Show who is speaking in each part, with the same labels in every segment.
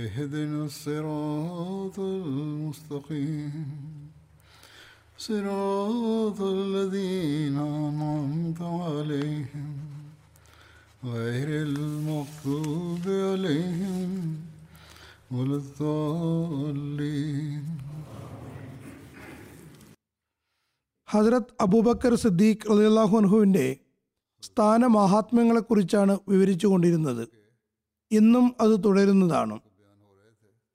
Speaker 1: اهدنا الصراط المستقيم صراط الذين أنعمت عليهم غير المغضوب عليهم ولا الضالين
Speaker 2: ഹസ്രത്ത് അബൂബക്കർ സിദ്ദീഖ് റളിയല്ലാഹു അൻഹുവിൻ്റെ സ്ഥാനമാഹാത്മ്യങ്ങളെക്കുറിച്ചാണ് വിവരിച്ചു കൊണ്ടിരുന്നത് ഇന്നും അത് തുടരുന്നതാണ്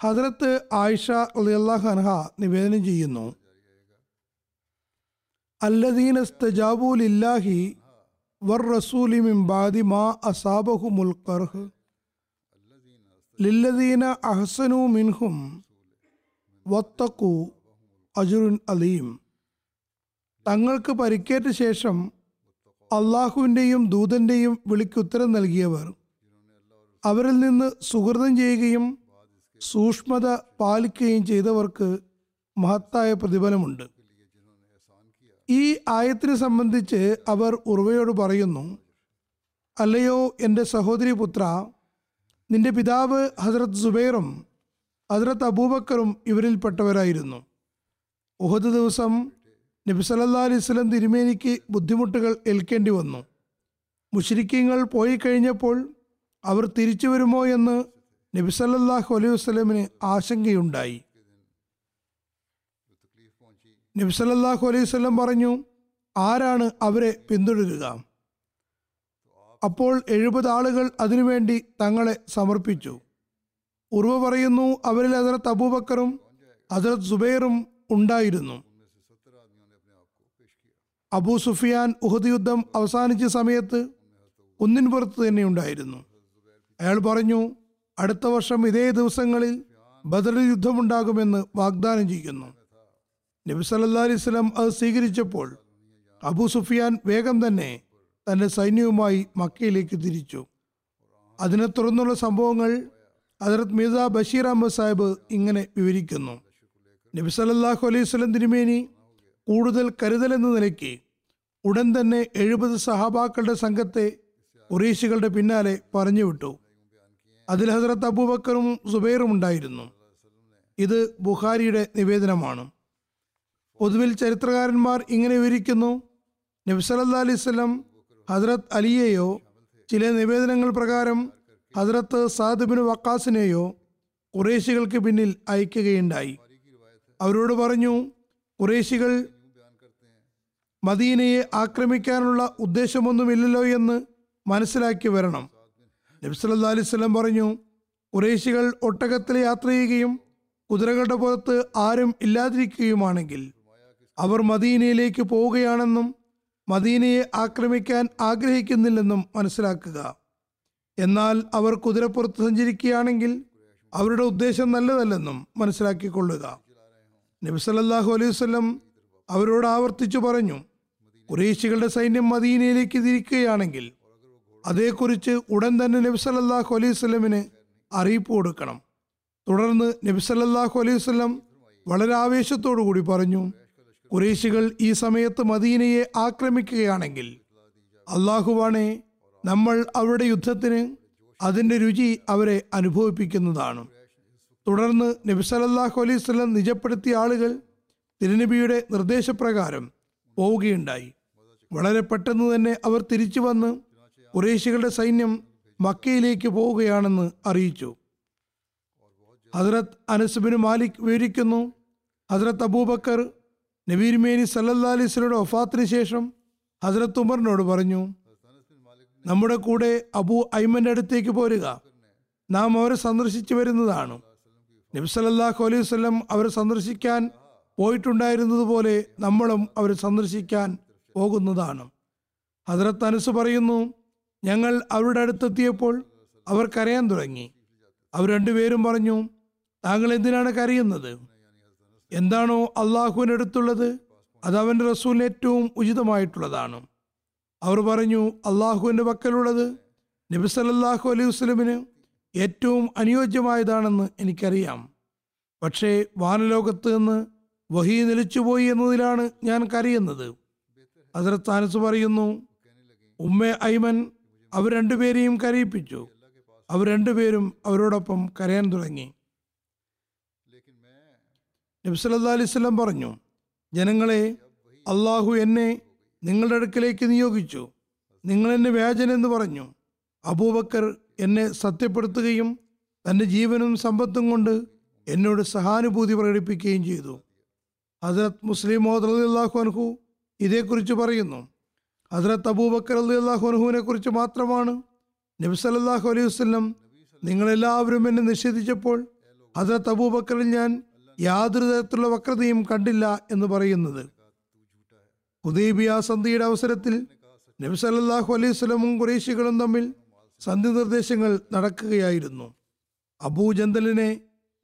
Speaker 2: ഹസ്രത്ത് ആയിഷ റളിയല്ലാഹു അൻഹ നിവേദനം ചെയ്യുന്നു. അല്ലദീന സ്തജാബു ലില്ലാഹി വർ റസൂലിമിം ബാദി മാ അസാബഹുമുൽ ഖർഹ് ലില്ലദീന അഹ്സനു മിൻഹും വത്തക്കു അജുറുൻ അലീം. തങ്ങൾക്ക് പരിക്കേറ്റ ശേഷം അള്ളാഹുവിന്റെയും ദൂതന്റെയും വിളിക്കുത്തരം നൽകിയവർ അവരിൽ നിന്ന് സുഹൃതം ചെയ്യുകയും സൂക്ഷ്മത പാലിക്കുകയും ചെയ്തവർക്ക് മഹത്തായ പ്രതിഫലമുണ്ട്. ഈ ആയത്തിനെ സംബന്ധിച്ച് അവർ ഉറവയോട് പറയുന്നു അല്ലയോ എന്റെ സഹോദരി പുത്ര നിന്റെ പിതാവ് ഹസ്രത് സുബൈറും ഹസ്രത് അബൂബക്കറും ഇവരിൽപ്പെട്ടവരായിരുന്നു. ഉഹദ് ദിവസം നബി സല്ലാ തിരുമേനിക്ക് ബുദ്ധിമുട്ടുകൾ ഏൽക്കേണ്ടി വന്നു. മുഷരിക്കങ്ങൾ പോയി കഴിഞ്ഞപ്പോൾ അവർ തിരിച്ചു വരുമോ എന്ന് നബി സല്ലല്ലാഹു അലൈഹി വസ്ലമിന് ആശങ്കയുണ്ടായി. നബി സല്ലല്ലാഹു അലൈഹി വസല്ലം പറഞ്ഞു ആരാണ് അവരെ പിന്തുടരുക? അപ്പോൾ എഴുപത് ആളുകൾ അതിനുവേണ്ടി തങ്ങളെ സമർപ്പിച്ചു. ഉർവ പറയുന്നു അവരിൽ ഹസരത്ത് അബൂബക്കറും ഹസരത്ത് സുബൈറും ഉണ്ടായിരുന്നു. അബൂ സുഫിയാൻ ഉഹദ് യുദ്ധം അവസാനിച്ച സമയത്ത് കുന്നിൻ പുറത്ത് തന്നെ ഉണ്ടായിരുന്നു. അയാൾ പറഞ്ഞു അടുത്ത വർഷം ഇതേ ദിവസങ്ങളിൽ ബദറിൽ യുദ്ധമുണ്ടാകുമെന്ന് വാഗ്ദാനം ചെയ്യുന്നു. നബി സല്ലാ സ്വലം അത് സ്വീകരിച്ചപ്പോൾ അബു സുഫിയാൻ വേഗം തന്നെ തന്റെ സൈന്യവുമായി മക്കയിലേക്ക് തിരിച്ചു. അതിനെ തുടർന്നുള്ള സംഭവങ്ങൾ ഹജറത് മിർസ ബഷീർ അഹമ്മദ് സാഹിബ് ഇങ്ങനെ വിവരിക്കുന്നു. നബി സല്ലല്ലാഹു അലൈഹി സ്വലം തിരുമേനി കൂടുതൽ കരുതൽ എന്ന നിലയ്ക്ക് ഉടൻ തന്നെ എഴുപത് സഹാബാക്കളുടെ സംഘത്തെ കുറേശികളുടെ പിന്നാലെ പറഞ്ഞുവിട്ടു അതിൽ ഹസരത്ത് അബൂബക്കറും സുബൈറും ഉണ്ടായിരുന്നു. ഇത് ബുഖാരിയുടെ നിവേദനമാണ്. പൊതുവിൽ ചരിത്രകാരന്മാർ ഇങ്ങനെ വിവരിക്കുന്നു നബ്സലല്ലാ വസല്ലം ഹസ്രത്ത് അലിയെയോ ചില നിവേദനങ്ങൾ പ്രകാരം ഹസ്രത്ത് സാദ് ബിൻ വക്കാസിനെയോ കുറേശികൾക്ക് പിന്നിൽ അയക്കുകയുണ്ടായി. അവരോട് പറഞ്ഞു കുറേശികൾ മദീനയെ ആക്രമിക്കാനുള്ള ഉദ്ദേശമൊന്നുമില്ലല്ലോ എന്ന് മനസ്സിലാക്കി വരണം. നബ്സല്ലാ അലൈഹി സ്വലം പറഞ്ഞു കുറേശികൾ ഒട്ടകത്തിൽ യാത്ര ചെയ്യുകയും കുതിരകളുടെ പുറത്ത് ആരും ഇല്ലാതിരിക്കുകയുമാണെങ്കിൽ അവർ മദീനയിലേക്ക് പോവുകയാണെന്നും മദീനയെ ആക്രമിക്കാൻ ആഗ്രഹിക്കുന്നില്ലെന്നും മനസ്സിലാക്കുക. എന്നാൽ അവർ കുതിരപ്പുറത്ത് സഞ്ചരിക്കുകയാണെങ്കിൽ അവരുടെ ഉദ്ദേശം നല്ലതല്ലെന്നും മനസ്സിലാക്കിക്കൊള്ളുക. നബി സല്ലല്ലാഹു അലൈഹി വസല്ലം അവരോട് ആവർത്തിച്ചു പറഞ്ഞു കുറേശികളുടെ സൈന്യം മദീനയിലേക്ക് തിരിക്കുകയാണെങ്കിൽ അതേക്കുറിച്ച് ഉടൻ തന്നെ നബി സല്ലല്ലാഹു അലൈഹി സ്വലമിന് അറിയിപ്പ് കൊടുക്കണം. തുടർന്ന് നബി സല്ലല്ലാഹു അലൈഹി വസല്ലം വളരെ ആവേശത്തോടു കൂടി പറഞ്ഞു കുറേശികൾ ഈ സമയത്ത് മദീനയെ ആക്രമിക്കുകയാണെങ്കിൽ അള്ളാഹുവാണെ നമ്മൾ അവരുടെ യുദ്ധത്തിന് അതിന്റെ രുചി അവരെ അനുഭവിപ്പിക്കുന്നതാണ്. തുടർന്ന് നബി സല്ലല്ലാഹു അലൈഹി വസല്ലം നിജപ്പെടുത്തിയ ആളുകൾ തിരുനബിയുടെ നിർദ്ദേശപ്രകാരം പോവുകയുണ്ടായി. വളരെ പെട്ടെന്ന് തന്നെ അവർ തിരിച്ചു വന്ന് കുറേശികളുടെ സൈന്യം മക്കയിലേക്ക് പോവുകയാണെന്ന് അറിയിച്ചു. ഹസ്രത്ത് അനസുബിന് മാലിക് വിവരിക്കുന്നു ഹസ്രത്ത് അബൂബക്കർ നബീർമേനി സല്ലല്ലാ അലിസ്ലയുടെ ഒഫാത്തിന് ശേഷം ഹസ്രത്ത് ഉമറിനോട് പറഞ്ഞു നമ്മുടെ കൂടെ അബൂ ഐമന്റെ അടുത്തേക്ക് പോരുക. നാം അവരെ സന്ദർശിച്ചു വരുന്നതാണ്. നബി സല്ലല്ലാഹു അലൈഹി വസല്ലം അവരെ സന്ദർശിക്കാൻ പോയിട്ടുണ്ടായിരുന്നതുപോലെ നമ്മളും അവരെ സന്ദർശിക്കാൻ പോകുന്നതാണ്. ഹസ്രത്ത് അനസ് പറയുന്നു ഞങ്ങൾ അവരുടെ അടുത്തെത്തിയപ്പോൾ അവർ കരയാൻ തുടങ്ങി. അവർ രണ്ടുപേരും പറഞ്ഞു താങ്കൾ എന്തിനാണ് കരയുന്നത്? എന്താണോ അള്ളാഹുവിന്റെ അടുത്തുള്ളത് അത് അവന്റെ റസൂലിന് ഏറ്റവും ഉചിതമായിട്ടുള്ളതാണ്. അവർ പറഞ്ഞു അള്ളാഹുവിന്റെ പക്കലുള്ളത് നബി സല്ലല്ലാഹു അലൈഹി വസ്ലമിന് ഏറ്റവും അനുയോജ്യമായതാണെന്ന് എനിക്കറിയാം. പക്ഷേ വാനലോകത്ത് നിന്ന് വഹി നിലച്ചുപോയി എന്നതിലാണ് ഞാൻ കരയുന്നത്. അതിർത്താനസ് പറയുന്നു ഉമ്മ ഐമൻ അവർ രണ്ടുപേരെയും കരയിപ്പിച്ചു. അവർ രണ്ടുപേരും അവരോടൊപ്പം കരയാൻ തുടങ്ങി. നബ്സല്ലാ അലിസ്ലം പറഞ്ഞു ജനങ്ങളെ അള്ളാഹു എന്നെ നിങ്ങളുടെ അടുക്കിലേക്ക് നിയോഗിച്ചു. നിങ്ങൾ എന്നെ വ്യാജൻ എന്ന് പറഞ്ഞു. അബൂബക്കർ എന്നെ സത്യപ്പെടുത്തുകയും തന്റെ ജീവനും സമ്പത്തും കൊണ്ട് എന്നോട് സഹാനുഭൂതി പ്രകടിപ്പിക്കുകയും ചെയ്തു. ഹസരത് മുസ്ലിം മോഹദ് അള്ളാഹു അൻഹു ഇതേക്കുറിച്ച് പറയുന്നു ഹസ്രത്ത് അബൂബക്കർ അലി അള്ളാഹുനഹുവിനെ കുറിച്ച് മാത്രമാണ് നബി സല്ലല്ലാഹു അലൈഹി വസ്ലം നിങ്ങളെല്ലാവരും എന്നെ നിഷേധിച്ചപ്പോൾ ഹസ്രത്ത് അബൂബക്കറിൽ ഞാൻ യാതൊരു തരത്തിലുള്ള വക്രതയും കണ്ടില്ല എന്ന് പറയുന്നത്. ഹുദൈബിയ സന്ധിയുടെ അവസരത്തിൽ നബി സല്ലല്ലാഹു അലൈഹി വസല്ലമും കുറേശികളും തമ്മിൽ സന്ധി നിർദ്ദേശങ്ങൾ നടക്കുകയായിരുന്നു. അബൂജന്തലിനെ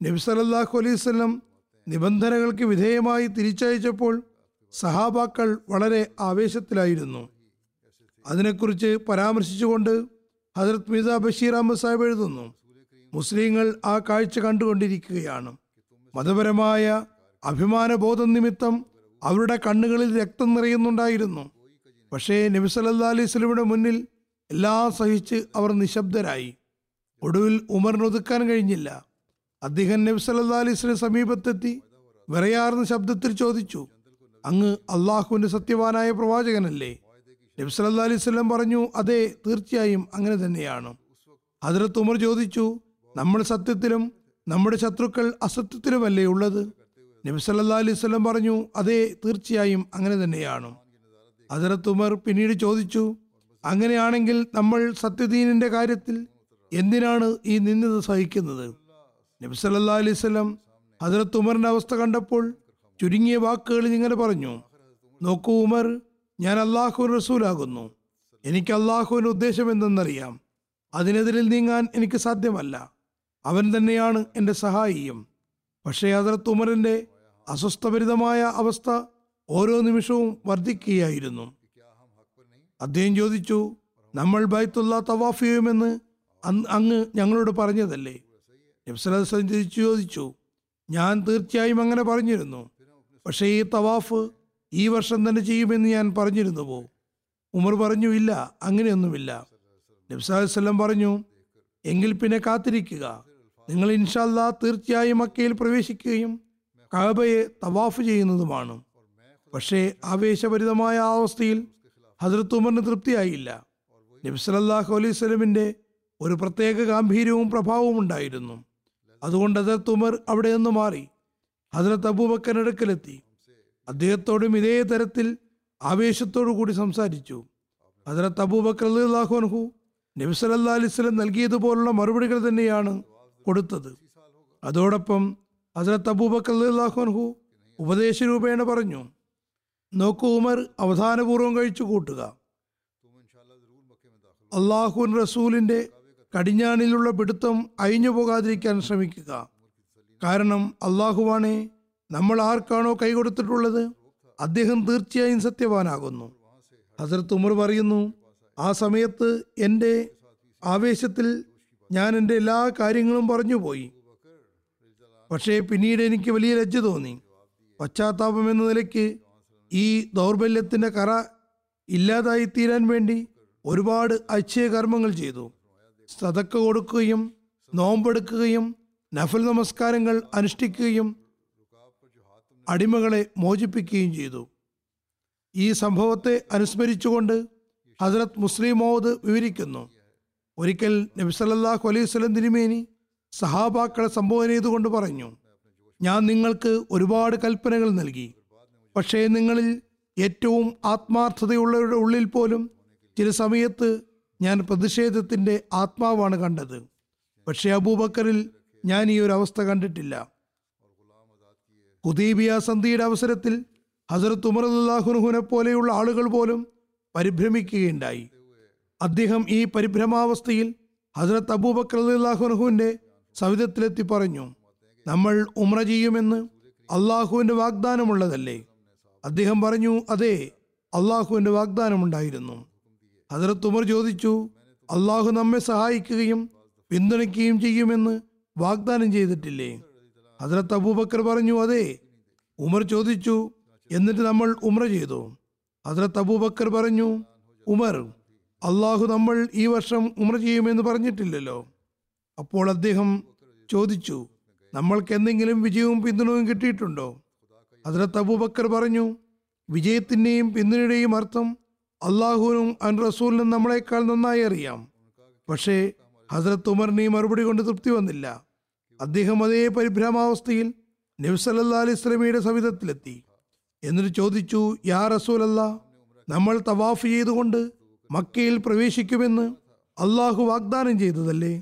Speaker 2: നബി സല്ലല്ലാഹു അലൈഹി വസല്ലം നിബന്ധനകൾക്ക് വിധേയമായി തിരിച്ചയച്ചപ്പോൾ സഹാബാക്കൾ വളരെ ആവേശത്തിലായിരുന്നു. അതിനെക്കുറിച്ച് പരാമർശിച്ചുകൊണ്ട് ഹജറത് മീസ ബഷീർ അഹമ്മദ് സാഹിബ് എഴുതുന്നു. മുസ്ലിങ്ങൾ ആ കാഴ്ച കണ്ടുകൊണ്ടിരിക്കുകയാണ്. മതപരമായ അഭിമാനബോധം നിമിത്തം അവരുടെ കണ്ണുകളിൽ രക്തം നിറയുന്നുണ്ടായിരുന്നു. പക്ഷേ നബി സല്ലാ അലൈഹി സ്വലമിയുടെ മുന്നിൽ എല്ലാം സഹിച്ച് അവർ നിശബ്ദരായി. ഒടുവിൽ ഉമറിന് ഒതുക്കാൻ കഴിഞ്ഞില്ല. അദ്ദേഹം നബി സല്ലാ അലൈഹി സ്വലം സമീപത്തെത്തി വിറയാർന്ന ശബ്ദത്തിൽ ചോദിച്ചു അങ്ങ് അള്ളാഹുവിന്റെ സത്യവാനായ പ്രവാചകനല്ലേ? നബി സല്ലല്ലാഹു അലൈഹി വസല്ലം പറഞ്ഞു അതെ തീർച്ചയായും അങ്ങനെ തന്നെയാണ്. ഹജറത്ത് ഉമർ ചോദിച്ചു നമ്മൾ സത്യത്തിലും നമ്മുടെ ശത്രുക്കൾ അസത്യത്തിലുമല്ലേ ഉള്ളത്? നബി സല്ലല്ലാഹു അലൈഹി വസല്ലം പറഞ്ഞു അതെ തീർച്ചയായും അങ്ങനെ തന്നെയാണ്. ഹജറത്ത് ഉമർ പിന്നീട് ചോദിച്ചു അങ്ങനെയാണെങ്കിൽ നമ്മൾ സത്യദീനിന്റെ കാര്യത്തിൽ എന്തിനാണ് ഈ നിന്ദത സഹിക്കുന്നത്? നബി സല്ലല്ലാഹു അലൈഹി വസല്ലം ഹജറത്ത് ഉമറിന്റെ അവസ്ഥ കണ്ടപ്പോൾ ചുരുങ്ങിയ വാക്കുകളിൽ ഇങ്ങനെ പറഞ്ഞു നോക്കൂ ഉമർ ഞാൻ അള്ളാഹു റസൂലാകുന്നു. എനിക്ക് അള്ളാഹുവിന്റെ ഉദ്ദേശം എന്തെന്നറിയാം. അതിനെതിരിൽ നീങ്ങാൻ എനിക്ക് സാധ്യമല്ല. അവൻ തന്നെയാണ് എന്റെ സഹായിയും. പക്ഷേ അതിർത്ത് ഉമറിന്റെ അസ്വസ്ഥഭരിതമായ അവസ്ഥ ഓരോ നിമിഷവും വർദ്ധിക്കുകയായിരുന്നു അദ്ദേഹം ചോദിച്ചു നമ്മൾ ബൈത്തുള്ള തവാഫ് ചെയ്യുമെന്ന് അങ്ങ് ഞങ്ങളോട് പറഞ്ഞതല്ലേ? നബ്സലം തിരിച്ചു ചോദിച്ചു ഞാൻ തീർച്ചയായും അങ്ങനെ പറഞ്ഞിരുന്നു. പക്ഷേ ഈ തവാഫ് ഈ വർഷം തന്നെ ചെയ്യുമെന്ന് ഞാൻ പറഞ്ഞിരുന്നുവോ ഉമർ പറഞ്ഞു ഇല്ല അങ്ങനെയൊന്നുമില്ല. നബ്സാഹുസ്ലം പറഞ്ഞു എങ്കിൽ പിന്നെ കാത്തിരിക്കുക. നിങ്ങൾ ഇൻഷാല്ലാ തീർച്ചയായും മക്കയിൽ പ്രവേശിക്കുകയും കാബയെ തവാഫ് ചെയ്യുന്നതുമാണ്. പക്ഷേ ആവേശഭരിതമായ ആ അവസ്ഥയിൽ ഹജ്രത്ത് ഉമറിന് തൃപ്തിയായില്ല. നബ്സലല്ലാഹു അലൈഹി സ്വലമിന്റെ ഒരു പ്രത്യേക ഗാംഭീര്യവും പ്രഭാവവും ഉണ്ടായിരുന്നു. അതുകൊണ്ട് ഹസരത്ത് ഉമർ അവിടെ നിന്ന് മാറി. ഹസരത്ത് അബൂബക്കൻ അടുക്കലെത്തി. അദ്ദേഹത്തോടും ഇതേ തരത്തിൽ ആവേശത്തോടു കൂടി സംസാരിച്ചു. ഹസരത്ത് അബൂബക്കർ അള്ളാഹുഹു നബി വസല്ലം നൽകിയതുപോലുള്ള മറുപടികൾ തന്നെയാണ് കൊടുത്തത്. അതോടൊപ്പം ഹസരത്ത് അബൂബക്കർ ഉപദേശ രൂപേണ പറഞ്ഞു നോക്കൂ ഉമർ അവധാനപൂർവം കഴിച്ചു കൂട്ടുക. അള്ളാഹുൻ റസൂലിന്റെ കടിഞ്ഞാണിലുള്ള പിടുത്തം അഴിഞ്ഞു പോകാതിരിക്കാൻ ശ്രമിക്കുക. കാരണം അള്ളാഹുവാണെ നമ്മൾ ആർക്കാണോ കൈകൊടുത്തിട്ടുള്ളത് അദ്ദേഹം തീർച്ചയായും സത്യവാനാകുന്നു. ഹസരത്ത് ഉമർ പറയുന്നു ആ സമയത്ത് എന്റെ ആവേശത്തിൽ ഞാൻ എന്റെ എല്ലാ കാര്യങ്ങളും പറഞ്ഞു പോയി പക്ഷേ പിന്നീട് എനിക്ക് വലിയ ലജ്ജ തോന്നി. പശ്ചാത്താപം എന്ന നിലയ്ക്ക് ഈ ദൗർബല്യത്തിന്റെ കറ ഇല്ലാതായി തീരാൻ വേണ്ടി ഒരുപാട് അച്ഛയ കർമ്മങ്ങൾ ചെയ്തു. സതക്ക കൊടുക്കുകയും നോമ്പെടുക്കുകയും നഫൽ നമസ്കാരങ്ങൾ അനുഷ്ഠിക്കുകയും അടിമകളെ മോചിപ്പിക്കുകയും ചെയ്തു. ഈ സംഭവത്തെ അനുസ്മരിച്ചുകൊണ്ട് ഹസ്രത് മുസ്ലിം മോദ് വിവരിക്കുന്നു. ഒരിക്കൽ നബി സല്ലല്ലാഹു അലൈഹി വസല്ലം തിരുമേനി സഹാബാക്കളെ സംബോധന ചെയ്തുകൊണ്ട് പറഞ്ഞു ഞാൻ നിങ്ങൾക്ക് ഒരുപാട് കൽപ്പനകൾ നൽകി. പക്ഷേ നിങ്ങളിൽ ഏറ്റവും ആത്മാർത്ഥതയുള്ളവരുടെ ഉള്ളിൽ പോലും ചില സമയത്ത് ഞാൻ പ്രതിഷേധത്തിന്റെ ആത്മാവാണ് കണ്ടത്. പക്ഷേ അബൂബക്കറിൽ ഞാൻ ഈ ഒരു അവസ്ഥ കണ്ടിട്ടില്ല. ഹുദീബിയ സന്ധിയുടെ അവസരത്തിൽ ഹസരത്ത് ഉമർ അല്ലാഹുനുഹുനെ പോലെയുള്ള ആളുകൾ പോലും പരിഭ്രമിക്കുകയുണ്ടായി. അദ്ദേഹം ഈ പരിഭ്രമാവസ്ഥയിൽ ഹസരത്ത് അബൂബക്കർ അല്ലാഹുനുഹുവിന്റെ സവിധത്തിലെത്തി പറഞ്ഞു നമ്മൾ ഉമ്ര ചെയ്യുമെന്ന് അള്ളാഹുവിന്റെ വാഗ്ദാനമുള്ളതല്ലേ? അദ്ദേഹം പറഞ്ഞു അതെ അള്ളാഹുവിന്റെ വാഗ്ദാനമുണ്ടായിരുന്നു. ഹസരത്ത് ഉമർ ചോദിച്ചു അള്ളാഹു നമ്മെ സഹായിക്കുകയും പിന്തുണയ്ക്കുകയും ചെയ്യുമെന്ന് വാഗ്ദാനം ചെയ്തിട്ടില്ലേ? ഹസരത്ത് അബൂബക്കർ പറഞ്ഞു അതെ. ഉമർ ചോദിച്ചു എന്നിട്ട് നമ്മൾ ഉമ്ര ചെയ്തു? ഹസരത്ത് അബൂബക്കർ പറഞ്ഞു ഉമർ അള്ളാഹു നമ്മൾ ഈ വർഷം ഉമ്ര ചെയ്യുമെന്ന് പറഞ്ഞിട്ടില്ലല്ലോ. അപ്പോൾ അദ്ദേഹം ചോദിച്ചു നമ്മൾക്ക് എന്തെങ്കിലും വിജയവും പിന്തുണയും കിട്ടിയിട്ടുണ്ടോ? ഹസരത്ത് അബൂബക്കർ പറഞ്ഞു വിജയത്തിന്റെയും പിന്തുണയുടെയും അർത്ഥം അള്ളാഹുവിനും അൻ റസൂലിനും നമ്മളെക്കാൾ നന്നായി അറിയാം. പക്ഷേ ഹസരത്ത് ഉമറിന് ഈ മറുപടി കൊണ്ട് തൃപ്തി വന്നില്ല. അദ്ദേഹം അതേ പരിഭ്രമാവസ്ഥയിൽ നബ്സല്ലാ അലൈഹി സ്വലമിയുടെ സവിധത്തിലെത്തി. എന്നിട്ട് ചോദിച്ചു യാ റസൂലല്ല നമ്മൾ തവാഫ് ചെയ്തുകൊണ്ട് മക്കയിൽ പ്രവേശിക്കുമെന്ന് അള്ളാഹു വാഗ്ദാനം ചെയ്തതല്ലേ?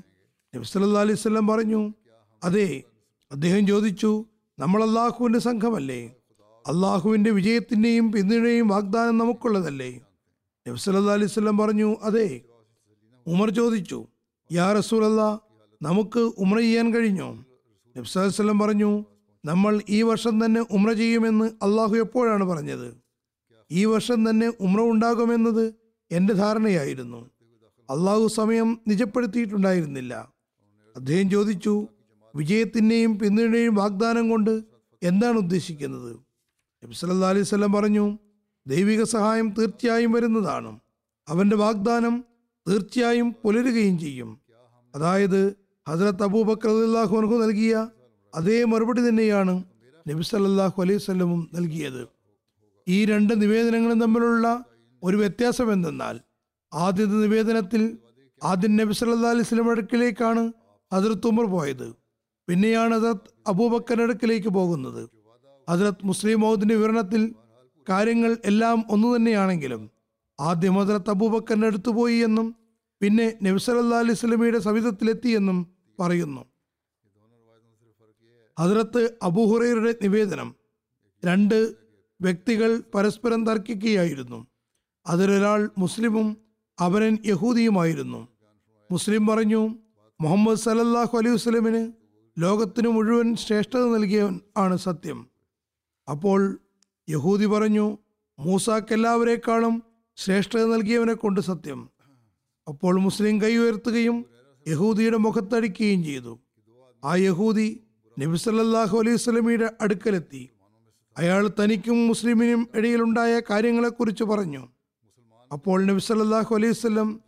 Speaker 2: നബ്സല്ലാ അലൈഹി സ്വലം പറഞ്ഞു അതെ. അദ്ദേഹം ചോദിച്ചു നമ്മൾ അള്ളാഹുവിന്റെ സംഘമല്ലേ? അള്ളാഹുവിന്റെ വിജയത്തിന്റെയും പിന്തുണയും വാഗ്ദാനം നമുക്കുള്ളതല്ലേ? നബ്സല്ലാ അലൈഹി സ്വലം പറഞ്ഞു അതെ. ഉമർ ചോദിച്ചു യാ റസൂലല്ല നമുക്ക് ഉമ്ര ചെയ്യാൻ കഴിഞ്ഞോ? നബ്സാസ്ലം പറഞ്ഞു നമ്മൾ ഈ വർഷം തന്നെ ഉമ്ര ചെയ്യുമെന്ന് അള്ളാഹു എപ്പോഴാണ് പറഞ്ഞത്? ഈ വർഷം തന്നെ ഉമ്ര ഉണ്ടാകുമെന്നത് എന്റെ ധാരണയായിരുന്നു. അള്ളാഹു സമയം നിജപ്പെടുത്തിയിട്ടുണ്ടായിരുന്നില്ല. അദ്ദേഹം ചോദിച്ചു വിജയത്തിന്റെയും പിന്തുണയും വാഗ്ദാനം കൊണ്ട് എന്താണ് ഉദ്ദേശിക്കുന്നത്? നബി സല്ലാ അലൈഹി പറഞ്ഞു ദൈവിക സഹായം തീർച്ചയായും വരുന്നതാണ്. അവന്റെ വാഗ്ദാനം തീർച്ചയായും പുലരുകയും ചെയ്യും. അതായത് ഹസരത്ത് അബൂബക്കർ അള്ളാഹു അൻഹു നൽകിയ അതേ മറുപടി തന്നെയാണ് നബി സല്ലല്ലാഹു അലൈഹി സ്വലമും നൽകിയത്. ഈ രണ്ട് നിവേദനങ്ങളും തമ്മിലുള്ള ഒരു വ്യത്യാസം എന്തെന്നാൽ ആദ്യത്തെ നിവേദനത്തിൽ ആദ്യം നബി സല്ലല്ലാഹു അലൈഹി സ്വലം അടുക്കിലേക്കാണ് ഹസരത്ത് ഉമർ പോയത്. പിന്നെയാണ് ഹസരത്ത് അബൂബക്കറിന്റെ അടുക്കിലേക്ക് പോകുന്നത്. ഹസരത്ത് മുസ്ലിം മൗദിന്റെ വിവരണത്തിൽ കാര്യങ്ങൾ എല്ലാം ഒന്നു തന്നെയാണെങ്കിലും ആദ്യം ഹസരത്ത് അബൂബക്കറിന്റെ അടുത്ത് പോയി എന്നും പിന്നെ നബി സല്ലല്ലാഹു അലൈഹി സ്വലമിയുടെ സവിധത്തിലെത്തി എന്നും പറയുന്നു. ഹസരത്ത് അബുഹുറയുടെ നിവേദനം. രണ്ട് വ്യക്തികൾ പരസ്പരം തർക്കിക്കുകയായിരുന്നു. അതിലൊരാൾ മുസ്ലിമും അവനൻ യഹൂദിയുമായിരുന്നു. മുസ്ലിം പറഞ്ഞു മുഹമ്മദ് സലല്ലാഹു അലൈഹി വസ്ലമിന് ലോകത്തിന് മുഴുവൻ ശ്രേഷ്ഠത നൽകിയവൻ ആണ് സത്യം. അപ്പോൾ യഹൂദി പറഞ്ഞു മൂസാക്ക് എല്ലാവരേക്കാളും ശ്രേഷ്ഠത നൽകിയവനെ കൊണ്ട് സത്യം. അപ്പോൾ മുസ്ലിം കൈ ഉയർത്തുകയും യഹൂദിയുടെ മുഖത്തടിക്കുകയും ചെയ്തു. ആ യഹൂദി നബി സല്ലല്ലാഹു അലൈഹി സ്വലമിയുടെ അടുക്കലെത്തി. അയാൾ തനിക്കും മുസ്ലിമിനും ഇടയിലുണ്ടായ കാര്യങ്ങളെക്കുറിച്ച് പറഞ്ഞു. അപ്പോൾ നബി സല്ലല്ലാഹു അലൈഹി വസല്ലം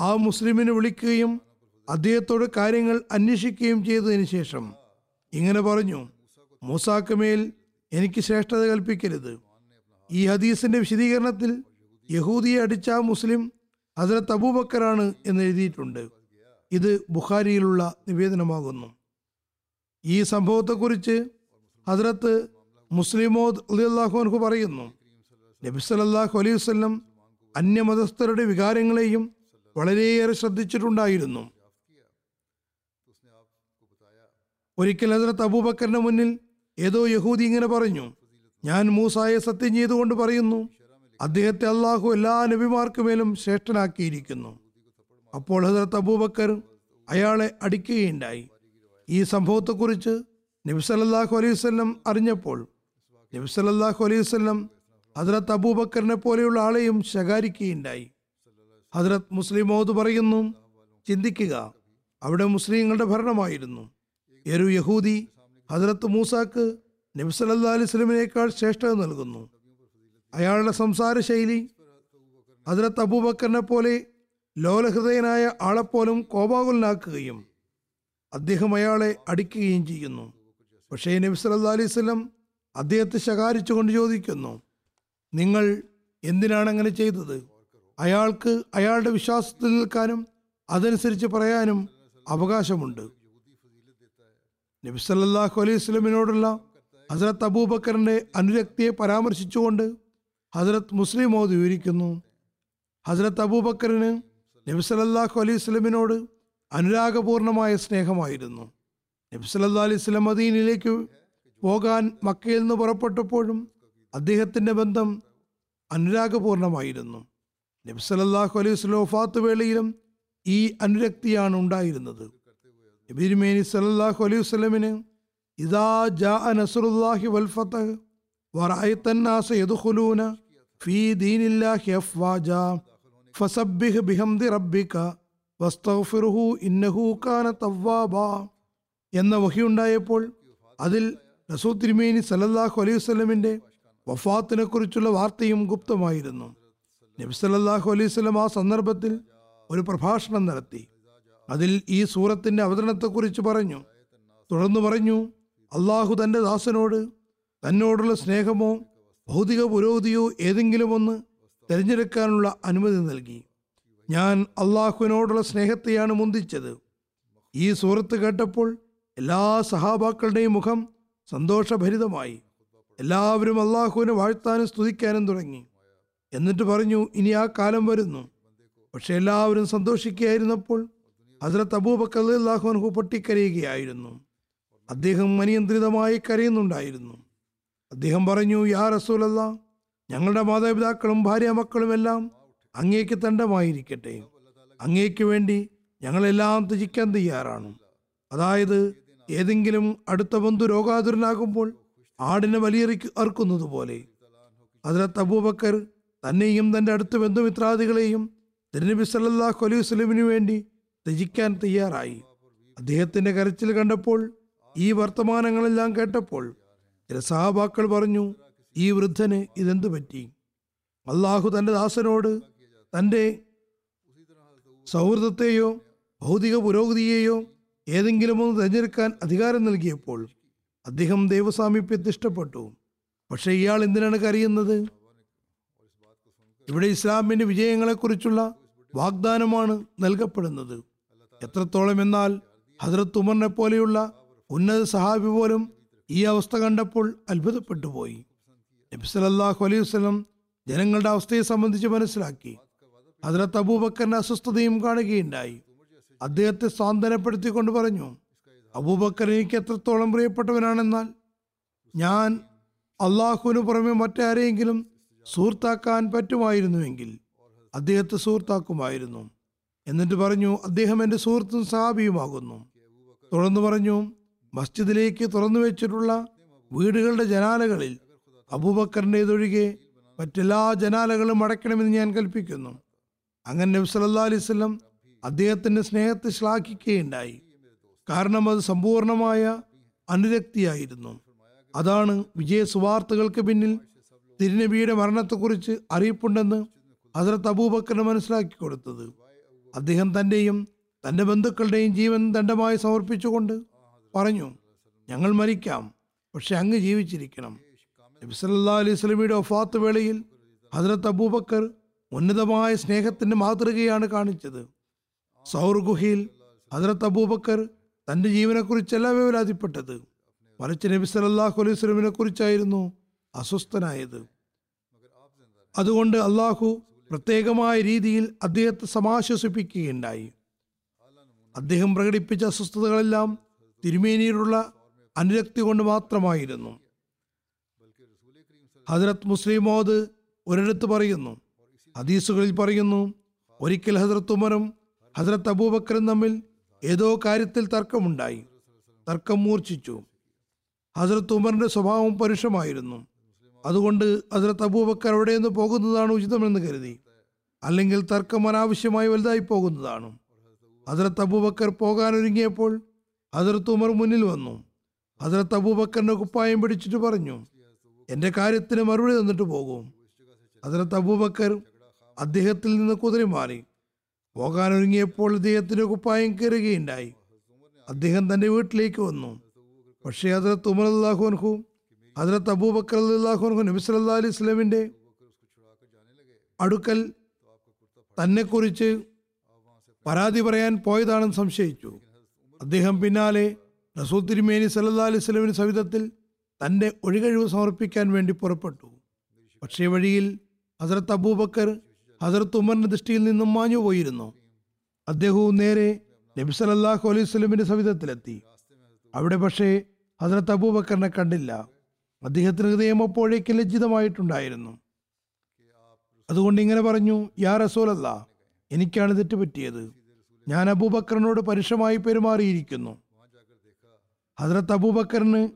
Speaker 2: ആ മുസ്ലിമിനെ വിളിക്കുകയും അദ്ദേഹത്തോട് കാര്യങ്ങൾ അന്വേഷിക്കുകയും ചെയ്തതിനു ശേഷം ഇങ്ങനെ പറഞ്ഞു മൂസാക്ക് മേൽ എനിക്ക് ശ്രേഷ്ഠത കൽപ്പിക്കരുത്. ഈ ഹദീസിന്റെ വിശദീകരണത്തിൽ യഹൂദിയെ അടിച്ച മുസ്ലിം ഹസരത്ത് അബൂബക്കറാണ് എന്ന് എഴുതിയിട്ടുണ്ട്. ഇത് ബുഖാരിയിലുള്ള നിവേദനമാകുന്നു. ഈ സംഭവത്തെക്കുറിച്ച് ഹസ്രത്ത് മുസ്ലിമോദ് അലിയല്ലാഹുൻഹു പറയുന്നു. നബി സല്ലല്ലാഹു അലൈഹി വസല്ലം അന്യമതസ്ഥരുടെ വികാരങ്ങളെയും വളരെയേറെ ശ്രദ്ധിച്ചിട്ടുണ്ടായിരുന്നു. ഒരിക്കൽ ഹജറത്ത് അബൂബക്കറിന്റെ മുന്നിൽ ഏതോ യഹൂദി ഇങ്ങനെ പറഞ്ഞു ഞാൻ മൂസായെ സത്യം ചെയ്തുകൊണ്ട് പറയുന്നു അദ്ദേഹത്തെ അള്ളാഹു എല്ലാ നബിമാർക്കുമേലും ശ്രേഷ്ഠനാക്കിയിരിക്കുന്നു. അപ്പോൾ ഹസരത്ത് അബൂബക്കർ അയാളെ അടിക്കുകയുണ്ടായി. ഈ സംഭവത്തെക്കുറിച്ച് നബി സല്ലല്ലാഹു അലൈഹി വസല്ലം അറിഞ്ഞപ്പോൾ നബി സല്ലല്ലാഹു അലൈഹി വസല്ലം ഹസരത്ത് അബൂബക്കറിനെ പോലെയുള്ള ആളെയും ശകാരിക്കുകയുണ്ടായി. ഹസരത് മുസ്ലിം മോദ് പറയുന്നു ചിന്തിക്കുക അവിടെ മുസ്ലിങ്ങളുടെ ഭരണമായിരുന്നു. ഒരു യഹൂദി ഹസരത്ത് മൂസാക്ക് നബി സല്ലല്ലാഹു അലൈഹി സ്വലമിനേക്കാൾ ശ്രേഷ്ഠത നൽകുന്നു. അയാളുടെ സംസാര ശൈലി ഹസരത്ത് അബൂബക്കറിനെ പോലെ ലോലഹൃദയനായ ആളെപ്പോലും കോപാകുലനാക്കുകയും അദ്ദേഹം അയാളെ അടിക്കുകയും ചെയ്യുന്നു. പക്ഷേ നബി സല്ലാ അലൈഹി വസല്ലം അദ്ദേഹത്തെ ശകാരിച്ചുകൊണ്ട് ചോദിക്കുന്നു നിങ്ങൾ എന്തിനാണ് അങ്ങനെ ചെയ്തത്? അയാൾക്ക് അയാളുടെ വിശ്വാസത്തിൽ നിൽക്കാനും അതനുസരിച്ച് പറയാനും അവകാശമുണ്ട്. നബി സല്ലല്ലാഹു അലൈഹി സ്വലമിനോടുള്ള ഹസ്രത്ത് അബൂബക്കറിന്റെ അനുരക്തിയെ പരാമർശിച്ചുകൊണ്ട് ഹസ്രത്ത് മുസ്ലിം മോദി വിവരിക്കുന്നു ഹസ്രത്ത് അബൂബക്കറിന് നബി സല്ലല്ലാഹു അലൈഹി സ്വലമിനോട് അനുരാഗപൂർണമായ സ്നേഹമായിരുന്നു. നബി സല്ലല്ലാഹു അലൈഹി സ്വലം മദീനിലേക്ക് പോകാൻ മക്കയിൽ നിന്ന് പുറപ്പെട്ടപ്പോഴും അദ്ദേഹത്തിന്റെ ബന്ധം അനുരാഗപൂർണമായിരുന്നു. നബി സല്ലല്ലാഹു അലൈഹി സ്വലോ ഫാത്ത് വേളയിലും ഈ അനുരക്തിയാണ് ഉണ്ടായിരുന്നത്. നബിരുമേനി സല്ലല്ലാഹു അലൈഹി സ്വലമിന് ഇതാ ജാ നസറുല്ലാഹി വൽഫത്ത് വറായി തന്നാസ് യദ്ഖുലൂന ഫീ ദീനില്ലാഹി അഫ്വാജ. ഫസബ്ബിഹ് ബിഹംദി റബ്ബിക വസ്തഗ്ഫിറുഹു ഇന്നഹു കാന തവ്വാബ എന്ന വഹിയുണ്ടായപ്പോൾ അതിൽ റസൂൽ തിരുമേനി സല്ലല്ലാഹു അലൈഹി വസല്ലമിന്റെ വഫാത്തിനെ കുറിച്ചുള്ള വാർത്തയും ഗുപ്തമായിരുന്നു. നബി സല്ലല്ലാഹു അലൈഹി വസല്ലം ആ സന്ദർഭത്തിൽ ഒരു പ്രഭാഷണം നടത്തി. അതിൽ ഈ സൂറത്തിന്റെ അവതരണത്തെക്കുറിച്ച് പറഞ്ഞു. തുടർന്ന് പറഞ്ഞു അള്ളാഹു തന്റെ ദാസനോട് തന്നോടുള്ള സ്നേഹമോ ഭൗതിക പുരോഗതിയോ ഏതെങ്കിലും ഒന്ന് തിരഞ്ഞെടുക്കാനുള്ള അനുമതി നൽകി. ഞാൻ അള്ളാഹുവിനോടുള്ള സ്നേഹത്തെയാണ് മുന്തിച്ചത്. ഈ സൂറത്ത് കേട്ടപ്പോൾ എല്ലാ സഹാബാക്കളുടെയും മുഖം സന്തോഷഭരിതമായി. എല്ലാവരും അള്ളാഹുവിനെ വാഴ്ത്താനും സ്തുതിക്കാനും തുടങ്ങി. എന്നിട്ട് പറഞ്ഞു ഇനി ആ കാലം വരുന്നു. പക്ഷെ എല്ലാവരും സന്തോഷിക്കുകയായിരുന്നപ്പോൾ ഹസരത്ത് അബൂബക്കർ അള്ളാഹുൻഹു പൊട്ടിക്കരയുകയായിരുന്നു. അദ്ദേഹം അനിയന്ത്രിതമായി കരയുന്നുണ്ടായിരുന്നു. അദ്ദേഹം പറഞ്ഞു യാ റസൂലല്ല ഞങ്ങളുടെ മാതാപിതാക്കളും ഭാര്യ മക്കളും എല്ലാം അങ്ങേക്ക് തണ്ടമായിരിക്കട്ടെ. അങ്ങേക്ക് വേണ്ടി ഞങ്ങളെല്ലാം ത്യജിക്കാൻ തയ്യാറാണ്. അതായത് ഏതെങ്കിലും അടുത്ത ബന്ധു രോഗാതുരനാകുമ്പോൾ ആടിനെ വലിയെറി അറുക്കുന്നത് പോലെ അതിലെ അബൂബക്കർ തന്നെയും തന്റെ അടുത്ത ബന്ധുമിത്രാദികളെയും തിരുനബി സല്ലല്ലാഹു അലൈഹി വസല്ലമിനു വേണ്ടി ത്യജിക്കാൻ തയ്യാറായി. അദ്ദേഹത്തിന്റെ കരച്ചിൽ കണ്ടപ്പോൾ ഈ വർത്തമാനങ്ങളെല്ലാം കേട്ടപ്പോൾ ചില സഹാബാക്കൾ പറഞ്ഞു ഈ വൃദ്ധന് ഇതെന്തു പറ്റി? അള്ളാഹു തന്റെ ദാസനോട് തന്റെ സൗഹൃദത്തെയോ ഭൗതിക പുരോഗതിയെയോ ഏതെങ്കിലും ഒന്ന് തിരഞ്ഞെടുക്കാൻ അധികാരം നൽകിയപ്പോൾ അദ്ദേഹം ദൈവസാമീപ്യത്തെ ഇഷ്ടപ്പെട്ടു. പക്ഷേ ഇയാൾ എന്തിനാണ് കരയുന്നത്? ഇവിടെ ഇസ്ലാമിന്റെ വിജയങ്ങളെക്കുറിച്ചുള്ള വാഗ്ദാനമാണ് നൽകപ്പെടുന്നത്. എത്രത്തോളം എന്നാൽ ഹജ്രത്ത് ഉമറിനെ പോലെയുള്ള ഉന്നത സഹാബി പോലും ഈ അവസ്ഥ കണ്ടപ്പോൾ അത്ഭുതപ്പെട്ടു പോയി. നബി സല്ലല്ലാഹു അലൈഹി വസ്ലം ജനങ്ങളുടെ അവസ്ഥയെ സംബന്ധിച്ച് മനസ്സിലാക്കി. അതിലത്ത് അബൂബക്കറിന്റെ അസ്വസ്ഥതയും കാണുകയുണ്ടായി. അദ്ദേഹത്തെ സ്വാന്തനപ്പെടുത്തിക്കൊണ്ട് പറഞ്ഞു അബൂബക്കർ എനിക്ക് എത്രത്തോളം പ്രിയപ്പെട്ടവനാണെന്നാൽ ഞാൻ അള്ളാഹുവിന് പുറമെ മറ്റാരെയെങ്കിലും സുഹൃത്താക്കാൻ പറ്റുമായിരുന്നുവെങ്കിൽ അദ്ദേഹത്തെ സുഹൃത്താക്കുമായിരുന്നു. എന്നിട്ട് പറഞ്ഞു അദ്ദേഹം എന്റെ സുഹൃത്തും സഹാബിയുമാകുന്നു. തുടർന്ന് പറഞ്ഞു മസ്ജിദിലേക്ക് തുറന്നു വെച്ചിട്ടുള്ള വീടുകളുടെ ജനാലകളിൽ അബൂബക്കറിന്റെതൊഴികെ മറ്റെല്ലാ ജനാലകളും അടയ്ക്കണമെന്ന് ഞാൻ കൽപ്പിക്കുന്നു. അങ്ങനെ അലൈഹി വസല്ലം അദ്ദേഹത്തിന്റെ സ്നേഹത്തെ ശ്ലാഘിക്കുകയുണ്ടായി. കാരണം അത് സമ്പൂർണമായ അനുരക്തിയായിരുന്നു. അതാണ് വിജയ സുവാർത്തകൾക്ക് പിന്നിൽ തിരുനബിയുടെ മരണത്തെക്കുറിച്ച് അറിയിപ്പുണ്ടെന്ന് ഹസരത്ത് അബൂബക്കറിന് മനസ്സിലാക്കി കൊടുത്തത്. അദ്ദേഹം തന്റെയും തന്റെ ബന്ധുക്കളുടെയും ജീവൻ ദണ്ഡമായി സമർപ്പിച്ചുകൊണ്ട് പറഞ്ഞു ഞങ്ങൾ മരിക്കാം പക്ഷെ അങ്ങ് ജീവിച്ചിരിക്കണം. നബി സല്ലല്ലാഹു അലൈഹി സ്വലമിയുടെ ഒഫാത്ത് വേളയിൽ ഹജ്രത്ത് അബൂബക്കർ ഉന്നതമായ സ്നേഹത്തിന്റെ മാതൃകയാണ് കാണിച്ചത്. സൗർ ഗുഹയിൽ ഹജ്രത്ത് അബൂബക്കർ തന്റെ ജീവനെക്കുറിച്ചല്ല വേവലാതിപ്പെട്ടത് മറിച്ച് നബി സലല്ലാഹു അലൈഹി സ്വലമിനെ കുറിച്ചായിരുന്നു അസ്വസ്ഥനായത്. അതുകൊണ്ട് അള്ളാഹു പ്രത്യേകമായ രീതിയിൽ അദ്ദേഹത്തെ സമാശ്വസിപ്പിക്കുകയുണ്ടായി. അദ്ദേഹം പ്രകടിപ്പിച്ച അസ്വസ്ഥതകളെല്ലാം തിരുമേനിയിലുള്ള അനുരക്തി കൊണ്ട് മാത്രമായിരുന്നു. ഹജറത്ത് മുസ്ലിമോദ് ഒരിടത്ത് പറയുന്നു. ഹദീസുകളിൽ പറയുന്നു ഒരിക്കൽ ഹസരത്ത് ഉമറും ഹസരത്ത് അബൂബക്കറും തമ്മിൽ ഏതോ കാര്യത്തിൽ തർക്കമുണ്ടായി. തർക്കം മൂർച്ഛിച്ചു. ഹസരത്ത് ഉമറിന്റെ സ്വഭാവം പരുഷമായിരുന്നു. അതുകൊണ്ട് ഹസരത്ത് അബൂബക്കർ അവിടെ നിന്ന് പോകുന്നതാണ് ഉചിതമെന്ന് കരുതി. അല്ലെങ്കിൽ തർക്കം അനാവശ്യമായി വലുതായി പോകുന്നതാണ്. ഹസരത്ത് അബൂബക്കർ പോകാൻ ഒരുങ്ങിയപ്പോൾ ഹസരത്ത് ഉമർ മുന്നിൽ വന്നു. ഹസരത്ത് അബൂബക്കറിന്റെ കുപ്പായം പിടിച്ചിട്ട് പറഞ്ഞു എന്റെ കാര്യത്തിന് മറുപടി തന്നിട്ട് പോകും. ഹസരത്ത് അബൂബക്കർ അദ്ദേഹത്തിൽ നിന്ന് കുതിരി മാറി. പോകാനൊരുങ്ങിയപ്പോൾ അദ്ദേഹത്തിന്റെ കുപ്പായം കയറുകയുണ്ടായി അദ്ദേഹം തന്റെ വീട്ടിലേക്ക് വന്നു. പക്ഷേ ഹസരത്ത് ഉമർ അള്ളാഹുൻഹു ഹസരത്ത് അബൂബക്കർ അള്ളാഹുൻഹു നബി സല്ലല്ലാഹു അലൈഹി വസല്ലമിന്റെ അടുക്കൽ തന്നെക്കുറിച്ച് പരാതി പറയാൻ പോയതാണെന്ന് സംശയിച്ചു. അദ്ദേഹം പിന്നാലെ റസൂൽ തിരുമേനി സല്ലാ അലൈഹി സ്വലമിന് സവിധത്തിൽ തന്റെ ഒഴികഴിവ് സമർപ്പിക്കാൻ വേണ്ടി പുറപ്പെട്ടു. പക്ഷേ വഴിയിൽ ഹസരത്ത് അബൂബക്കർ ഹസരത്ത് ഉമറിന്റെ ദൃഷ്ടിയിൽ നിന്നും മാഞ്ഞു പോയിരുന്നു. അദ്ദേഹവും നേരെ നബി സല്ലല്ലാഹു അലൈഹി സ്വലമിന്റെ സവിധത്തിലെത്തി. അവിടെ പക്ഷേ ഹസരത്ത് അബൂബക്കറിനെ കണ്ടില്ല. അദ്ദേഹത്തിന് ഹൃദയം അപ്പോഴേക്ക് ലജ്ജിതമായിട്ടുണ്ടായിരുന്നു. അതുകൊണ്ട് ഇങ്ങനെ പറഞ്ഞു യാ റസൂലല്ല എനിക്കാണ് തെറ്റ് പറ്റിയത് ഞാൻ അബൂബക്കറിനോട് പരുഷമായി പെരുമാറിയിരിക്കുന്നു. ഹസ്രത്ത് അബൂബക്കറിന്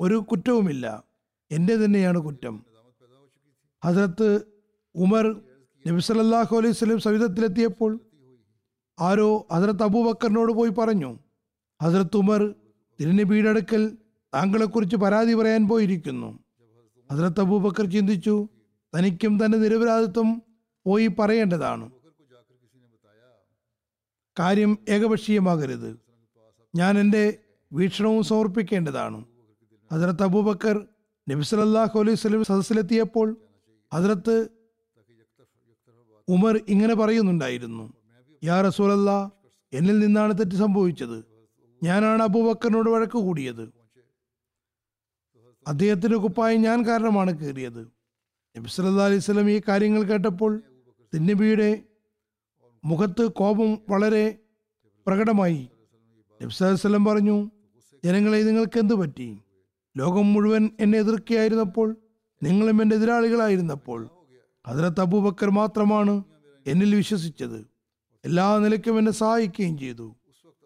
Speaker 2: ഒരു കുറ്റവുമില്ല. എന്റെ തന്നെയാണ് കുറ്റം. ഹസരത്ത് ഉമർ നബി സല്ലല്ലാഹു അലൈഹി സ്വലം സവിധത്തിലെത്തിയപ്പോൾ ആരോ ഹസരത്ത് അബൂബക്കറിനോട് പോയി പറഞ്ഞു ഹസരത്ത് ഉമർ തിരുനബിയുടെ അടുക്കൽ താങ്കളെക്കുറിച്ച് പരാതി പറയാൻ പോയിരിക്കുന്നു. ഹസരത്ത് അബൂബക്കർ ചിന്തിച്ചു തനിക്കും തന്റെ നിരപരാധിത്വം പോയി പറയേണ്ടതാണ്. കാര്യം ഏകപക്ഷീയമാകരുത്. ഞാൻ എന്റെ വീക്ഷണവും സമർപ്പിക്കേണ്ടതാണ്. ഹസരത്ത് അബൂബക്കർ നബി അലൈഹി സ്വലം സദസ്സിലെത്തിയപ്പോൾ ഹസരത്ത് ഉമർ ഇങ്ങനെ പറയുന്നുണ്ടായിരുന്നു യാ റസൂലല്ല എന്നിൽ നിന്നാണ് തെറ്റ് സംഭവിച്ചത്. ഞാനാണ് അബൂബക്കറിനോട് വഴക്ക് കൂടിയത്. അദ്ദേഹത്തിന്റെ കുപ്പായം ഞാൻ കാരണമാണ് കയറിയത് നബി സല്ലാ അലൈഹി സ്വലം ഈ കാര്യങ്ങൾ കേട്ടപ്പോൾ തിന്നബിയുടെ മുഖത്ത് കോപം വളരെ പ്രകടമായി. നബി സല്ലല്ലാഹു പറഞ്ഞു ജനങ്ങളെ നിങ്ങൾക്ക് എന്തു പറ്റി? ലോകം മുഴുവൻ എന്നെ എതിർക്കുകയായിരുന്നപ്പോൾ നിങ്ങളും എന്റെ എതിരാളികളായിരുന്നപ്പോൾ ഹജറത്ത് അബൂബക്കർ മാത്രമാണ് എന്നിൽ വിശ്വസിച്ചത്. എല്ലാ നിലയ്ക്കും എന്നെ സഹായിക്കുകയും ചെയ്തു.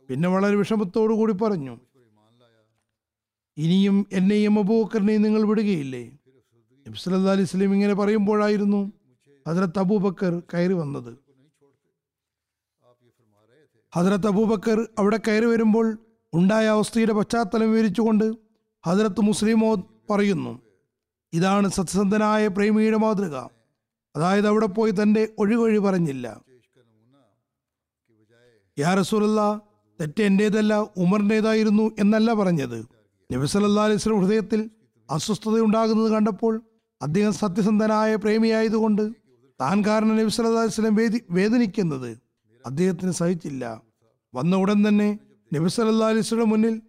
Speaker 2: പിന്നെ വളരെ വിഷമത്തോടു കൂടി പറഞ്ഞു ഇനിയും എന്നെയും അബൂബക്കറിനെയും നിങ്ങൾ വിടുകയില്ലേ? നബി അലി അലൈഹി ഇങ്ങനെ പറയുമ്പോഴായിരുന്നു ഹജറത്ത് അബൂബക്കർ കയറി വന്നത്. ഹജറത്ത് അബൂബക്കർ അവിടെ കയറി വരുമ്പോൾ ഉണ്ടായ അവസ്ഥയുടെ പശ്ചാത്തലം വിവരിച്ചുകൊണ്ട് ഹജറത്ത് മുസ്ലിമോ പറയുന്നു ഇതാണ് സത്യസന്ധനായ പ്രേമിയുടെ മാതൃക. അതായത് അവിടെ പോയി തന്റെ ഒഴികൊഴി പറഞ്ഞില്ല. യാ തെറ്റ് എന്റേതല്ല ഉമറിന്റെതായിരുന്നു എന്നല്ല പറഞ്ഞത്. നബി അലിസ്ലം ഹൃദയത്തിൽ അസ്വസ്ഥത ഉണ്ടാകുന്നത് കണ്ടപ്പോൾ അദ്ദേഹം സത്യസന്ധനായ പ്രേമിയായതുകൊണ്ട് താൻ കാരണം നബി വേദി വേദനിക്കുന്നത് അദ്ദേഹത്തിന് സഹിച്ചില്ല. വന്ന ഉടൻ തന്നെ നബി അലിസ്ലയുടെ മുന്നിൽ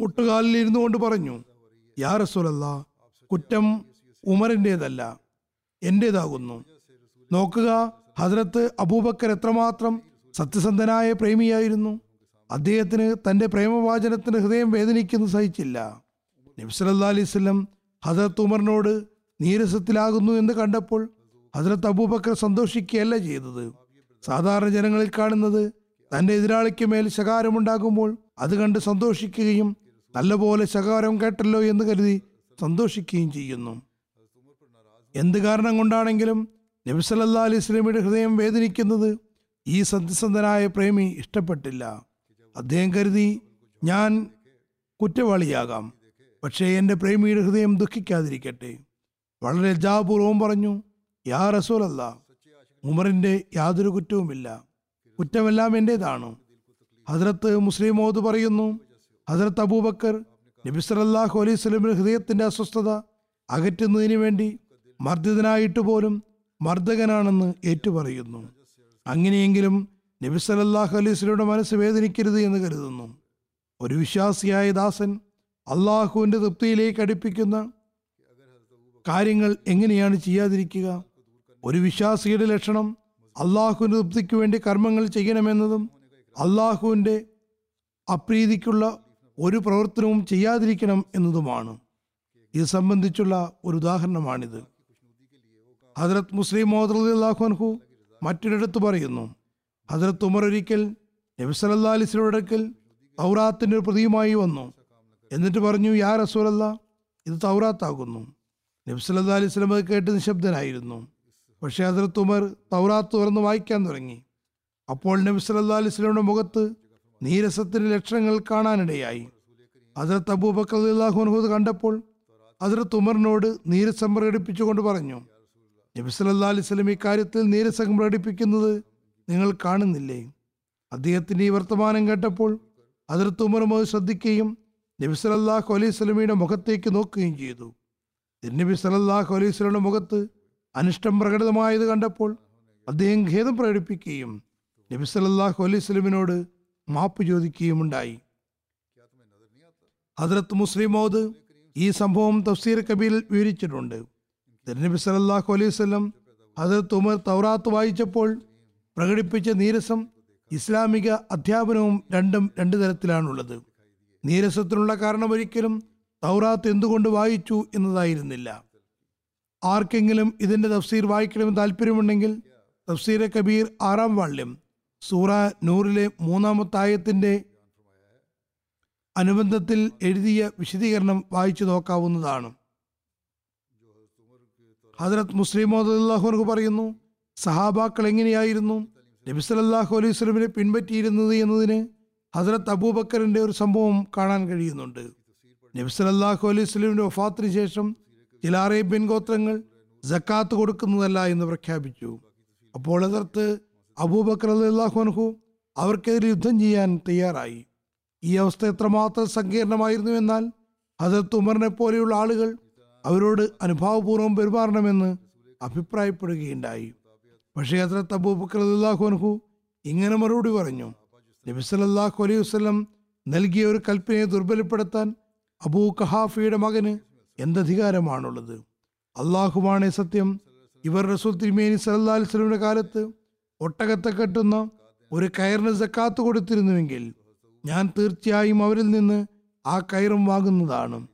Speaker 2: മുട്ടുകാലിൽ ഇരുന്നു കൊണ്ട് പറഞ്ഞു യാ റസൂലല്ല കുറ്റം ഉമറിന്റെതല്ല എന്റേതാകുന്നു. നോക്കുക ഹജ്രത്ത് അബൂബക്കർ എത്രമാത്രം സത്യസന്ധനായ പ്രേമിയായിരുന്നു. അദ്ദേഹത്തിന് തന്റെ പ്രേമവാചനത്തിന് ഹൃദയം വേദനിക്കുന്നു സഹിച്ചില്ല. നബി അലൈവല്ലം ഹസ്രത്ത് ഉമറിനോട് നീരസത്തിലാകുന്നു എന്ന് കണ്ടപ്പോൾ ഹസ്രത്ത് അബൂബക്കർ സന്തോഷിക്കുകയല്ല ചെയ്തത്. സാധാരണ ജനങ്ങളിൽ കാണുന്നത് തന്റെ എതിരാളിക്ക് മേൽ ശകാരമുണ്ടാകുമ്പോൾ അത് കണ്ട് സന്തോഷിക്കുകയും നല്ലപോലെ ശകാരം കേട്ടല്ലോ എന്ന് കരുതി സന്തോഷിക്കുകയും ചെയ്യുന്നു. എന്ത് കാരണം കൊണ്ടാണെങ്കിലും നബി അലി അലൈഹി ഹൃദയം വേദനിക്കുന്നത് ഈ സത്യസന്ധനായ പ്രേമി ഇഷ്ടപ്പെട്ടില്ല. അദ്ദേഹം കരുതി ഞാൻ കുറ്റവാളിയാകാം. പക്ഷേ എന്റെ പ്രേമിയുടെ ഹൃദയം ദുഃഖിക്കാതിരിക്കട്ടെ. വളരെ ജാപൂർവം പറഞ്ഞു യാ റസൂലല്ല ഉമറിന്റെ യാതൊരു കുറ്റവുമില്ല. കുറ്റമെല്ലാം എന്റേതാണ്. ഹജ്രത്ത് മുസ്ലിം മോദ് പറയുന്നു ഹസ്രത്ത് അബൂബക്കർ നബി സല്ലല്ലാഹു അലൈഹി വസല്ലമയുടെ ഹൃദയത്തിന്റെ അസ്വസ്ഥത അകറ്റുന്നതിന് വേണ്ടി മർദ്ദിതനായിട്ട് പോലും മർദ്ദകനാണെന്ന് ഏറ്റുപറയുന്നു. അങ്ങനെയെങ്കിലും നബി സല്ലല്ലാഹു അലൈഹി സ്വലയുടെ മനസ്സ് വേദനിക്കരുത് എന്ന് കരുതുന്നു. ഒരു വിശ്വാസിയായ ദാസൻ അള്ളാഹുവിന്റെ തൃപ്തിയിലേക്ക് അടുപ്പിക്കുന്ന കാര്യങ്ങൾ എങ്ങനെയാണ് ചെയ്യാതിരിക്കുക? ഒരു വിശ്വാസിയുടെ ലക്ഷണം അള്ളാഹുവിന്റെ തൃപ്തിക്ക് വേണ്ടി കർമ്മങ്ങൾ ചെയ്യണമെന്നതും അള്ളാഹുവിന്റെ അപ്രീതിക്കുള്ള ഒരു പ്രവർത്തനവും ചെയ്യാതിരിക്കണം എന്നതുമാണ്. ഇത് സംബന്ധിച്ചുള്ള ഒരു ഉദാഹരണമാണിത്. ഹജറത് മുസ്ലിം അള്ളാഹു മറ്റൊരിടത്ത് പറയുന്നു ഹജറത്ത് ഉമർ ഒരിക്കൽ നബി സല്ലല്ലാഹു അലൈഹി വസല്ലമയുടെ അടുക്കൽ ഒരു പ്രതിയുമായി വന്നു. എന്നിട്ട് പറഞ്ഞു യാ റസൂലല്ല ഇത് തൗറാത്താകുന്നു. നബി സല്ലല്ലാഹു അലൈഹി വസല്ലം അത് കേട്ട് നിശബ്ദനായിരുന്നു. പക്ഷേ ഹജറത്ത് ഉമർ തൗറാത്ത് തുറന്ന് വായിക്കാൻ തുടങ്ങി. അപ്പോൾ നബി സല്ലല്ലാഹു അലൈഹി വസല്ലമയുടെ മുഖത്ത് നീരസത്തിന്റെ ലക്ഷണങ്ങൾ കാണാനിടയായി. അതിർത്ത് അബൂബക്കർ അൻഹു കണ്ടപ്പോൾ അതിർത്ത് ഉമറിനോട് നീരസം പ്രകടിപ്പിച്ചുകൊണ്ട് പറഞ്ഞു നബി സല്ലല്ലാഹു അലൈഹി വസല്ലം ഈ കാര്യത്തിൽ നീരസം പ്രകടിപ്പിക്കുന്നത് നിങ്ങൾ കാണുന്നില്ലേ? അദ്ദേഹത്തിന്റെ ഈ വർത്തമാനം കേട്ടപ്പോൾ അതിർത്ത് ഉമറും അത് ശ്രദ്ധിക്കുകയും നബി സല്ലല്ലാഹു അലൈഹി സ്വലമിയുടെ മുഖത്തേക്ക് നോക്കുകയും ചെയ്തു. നബി സല്ലല്ലാഹു അലൈഹി വസല്ലമയുടെ മുഖത്ത് അനിഷ്ടം പ്രകടിതമായത് കണ്ടപ്പോൾ അദ്ദേഹം ഖേദം പ്രകടിപ്പിക്കുകയും നബി സല്ലല്ലാഹു അലൈഹി വസല്ലമിനോട് മാപ്പ് ചോദിക്കുകയുമുണ്ടായി. ഹദ്രത്ത് മുസ്ലിം മോദ് ഈ സംഭവം തഫ്സീർ കബീറിൽ വിവരിച്ചിട്ടുണ്ട്. തിരുനബി സല്ലല്ലാഹു അലൈഹി വസല്ലം ഹദ്രത്ത് ഉമർ തൗറാത്ത് വായിച്ചപ്പോൾ പ്രകടിപ്പിച്ച നീരസം ഇസ്ലാമിക അധ്യാപനവും രണ്ടും രണ്ട് തരത്തിലാണുള്ളത്. നീരസത്തിനുള്ള കാരണം ഒരിക്കലും തൗറാത്ത് എന്തുകൊണ്ട് വായിച്ചു എന്നതായിരുന്നില്ല. ആർക്കെങ്കിലും ഇതിന്റെ തഫ്സീർ വായിക്കണമെന്ന് താല്പര്യമുണ്ടെങ്കിൽ തഫ്സീർ കബീർ ആറാം വാള്യം സൂറ നൂറിലെ മൂന്നാമത്തായത്തിന്റെ അനുബന്ധത്തിൽ എഴുതിയ വിശദീകരണം വായിച്ചു നോക്കാവുന്നതാണ്. ഹജറത് മുസ്ലിം മോദാഹുർക്ക് പറയുന്നു സഹാബാക്കൾ എങ്ങനെയായിരുന്നു? നബി സല്ലല്ലാഹു അലൈഹി സ്വലമിനെ പിൻപറ്റിയിരുന്നത് എന്നതിന് ഹജറത്ത് അബൂബക്കറിന്റെ ഒരു സംഭവം കാണാൻ കഴിയുന്നുണ്ട്. നബി സല്ലല്ലാഹു അലൈഹി വസല്ലമയുടെ വഫാത്തിന് ശേഷം ചില അറേബ്യൻ ഗോത്രങ്ങൾ ജക്കാത്ത് കൊടുക്കുന്നതല്ല എന്ന് പ്രഖ്യാപിച്ചു. അപ്പോൾ ഹജറത്ത് അബൂബക്കർ അള്ളാഹുനഹു അവർക്കെതിരെ യുദ്ധം ചെയ്യാൻ തയ്യാറായി. ഈ അവസ്ഥ എത്രമാത്രം സങ്കീർണമായിരുന്നു എന്നാൽ ഹജറത്ത് ഉമറിനെ പോലെയുള്ള ആളുകൾ അവരോട് അനുഭാവപൂർവം പെരുമാറണമെന്ന് അഭിപ്രായപ്പെടുകയുണ്ടായി. പക്ഷേ ഹജറത്ത് അബൂബക്കർ അള്ളാഹുനഹു ഇങ്ങനെ മറുപടി പറഞ്ഞു. നബി സല്ലല്ലാഹു അലൈഹി വസല്ലം നൽകിയ ഒരു കൽപ്പനയെ ദുർബലപ്പെടുത്താൻ അബൂ കഹാഫിയുടെ മകന് എന്തധികാരമാണുള്ളത്? അള്ളാഹുവാണ് സത്യം ഇവർ റസൂൽ തിരുമേനി സല്ലല്ലാഹു അലൈഹി വസല്ലമയുടെ കാലത്ത് ഒട്ടകത്തെ കെട്ടുന്ന ഒരു കയറിന് സക്കാത്ത് കൊടുത്തിരുന്നുവെങ്കിൽ ഞാൻ തീർച്ചയായും അവരിൽ നിന്ന് ആ കയറും വാങ്ങുന്നതാണ്.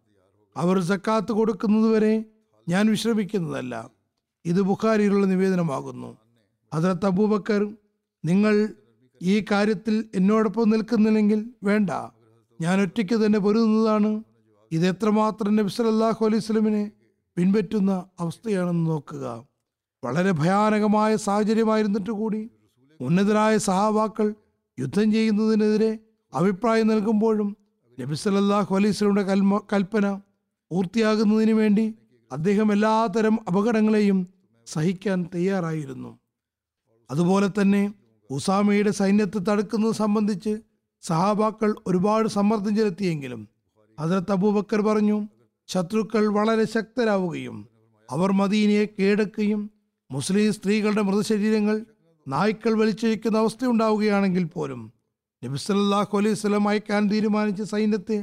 Speaker 2: അവർ സക്കാത്ത് കൊടുക്കുന്നതുവരെ ഞാൻ വിശ്രമിക്കുന്നതല്ല. ഇത് ബുഖാരിയിലുള്ള നിവേദനമാകുന്നു. ഹജറത്ത് അബൂബക്കർ നിങ്ങൾ ഈ കാര്യത്തിൽ എന്നോടൊപ്പം നിൽക്കുന്നില്ലെങ്കിൽ വേണ്ട. ഞാൻ ഒറ്റയ്ക്ക് തന്നെ പൊരുതുന്നതാണ്. ഇത് എത്രമാത്രം നബി സല്ലല്ലാഹു അലൈഹി പിൻപറ്റുന്ന അവസ്ഥയാണെന്ന് നോക്കുക. വളരെ ഭയാനകമായ സാഹചര്യമായിരുന്നിട്ട് കൂടി ഉന്നതരായ സഹാവാക്കൾ യുദ്ധം ചെയ്യുന്നതിനെതിരെ അഭിപ്രായം നൽകുമ്പോഴും നബി സല്ലല്ലാഹു അലൈഹി വസല്ലമയുടെ കൽമ കൽപ്പന പൂർത്തിയാകുന്നതിന് വേണ്ടി അദ്ദേഹം എല്ലാതരം അപകടങ്ങളെയും സഹിക്കാൻ തയ്യാറായിരുന്നു. അതുപോലെ തന്നെ ഉസാമയുടെ സൈന്യത്തെ തടുക്കുന്നത് സംബന്ധിച്ച് സഹാബാക്കൾ ഒരുപാട് സമ്മർദ്ദം ചെലുത്തിയെങ്കിലും ഹജറത്ത് അബൂബക്കർ പറഞ്ഞു ശത്രുക്കൾ വളരെ ശക്തരാവുകയും അവർ മദീനയെ കീഴടക്കുകയും മുസ്ലിം സ്ത്രീകളുടെ മൃതശരീരങ്ങൾ നായ്ക്കൾ വലിച്ചഴിക്കുന്ന അവസ്ഥയുണ്ടാവുകയാണെങ്കിൽ പോലും നബി സല്ലല്ലാഹു അലൈഹി സ്വലം അയക്കാൻ തീരുമാനിച്ച സൈന്യത്തെ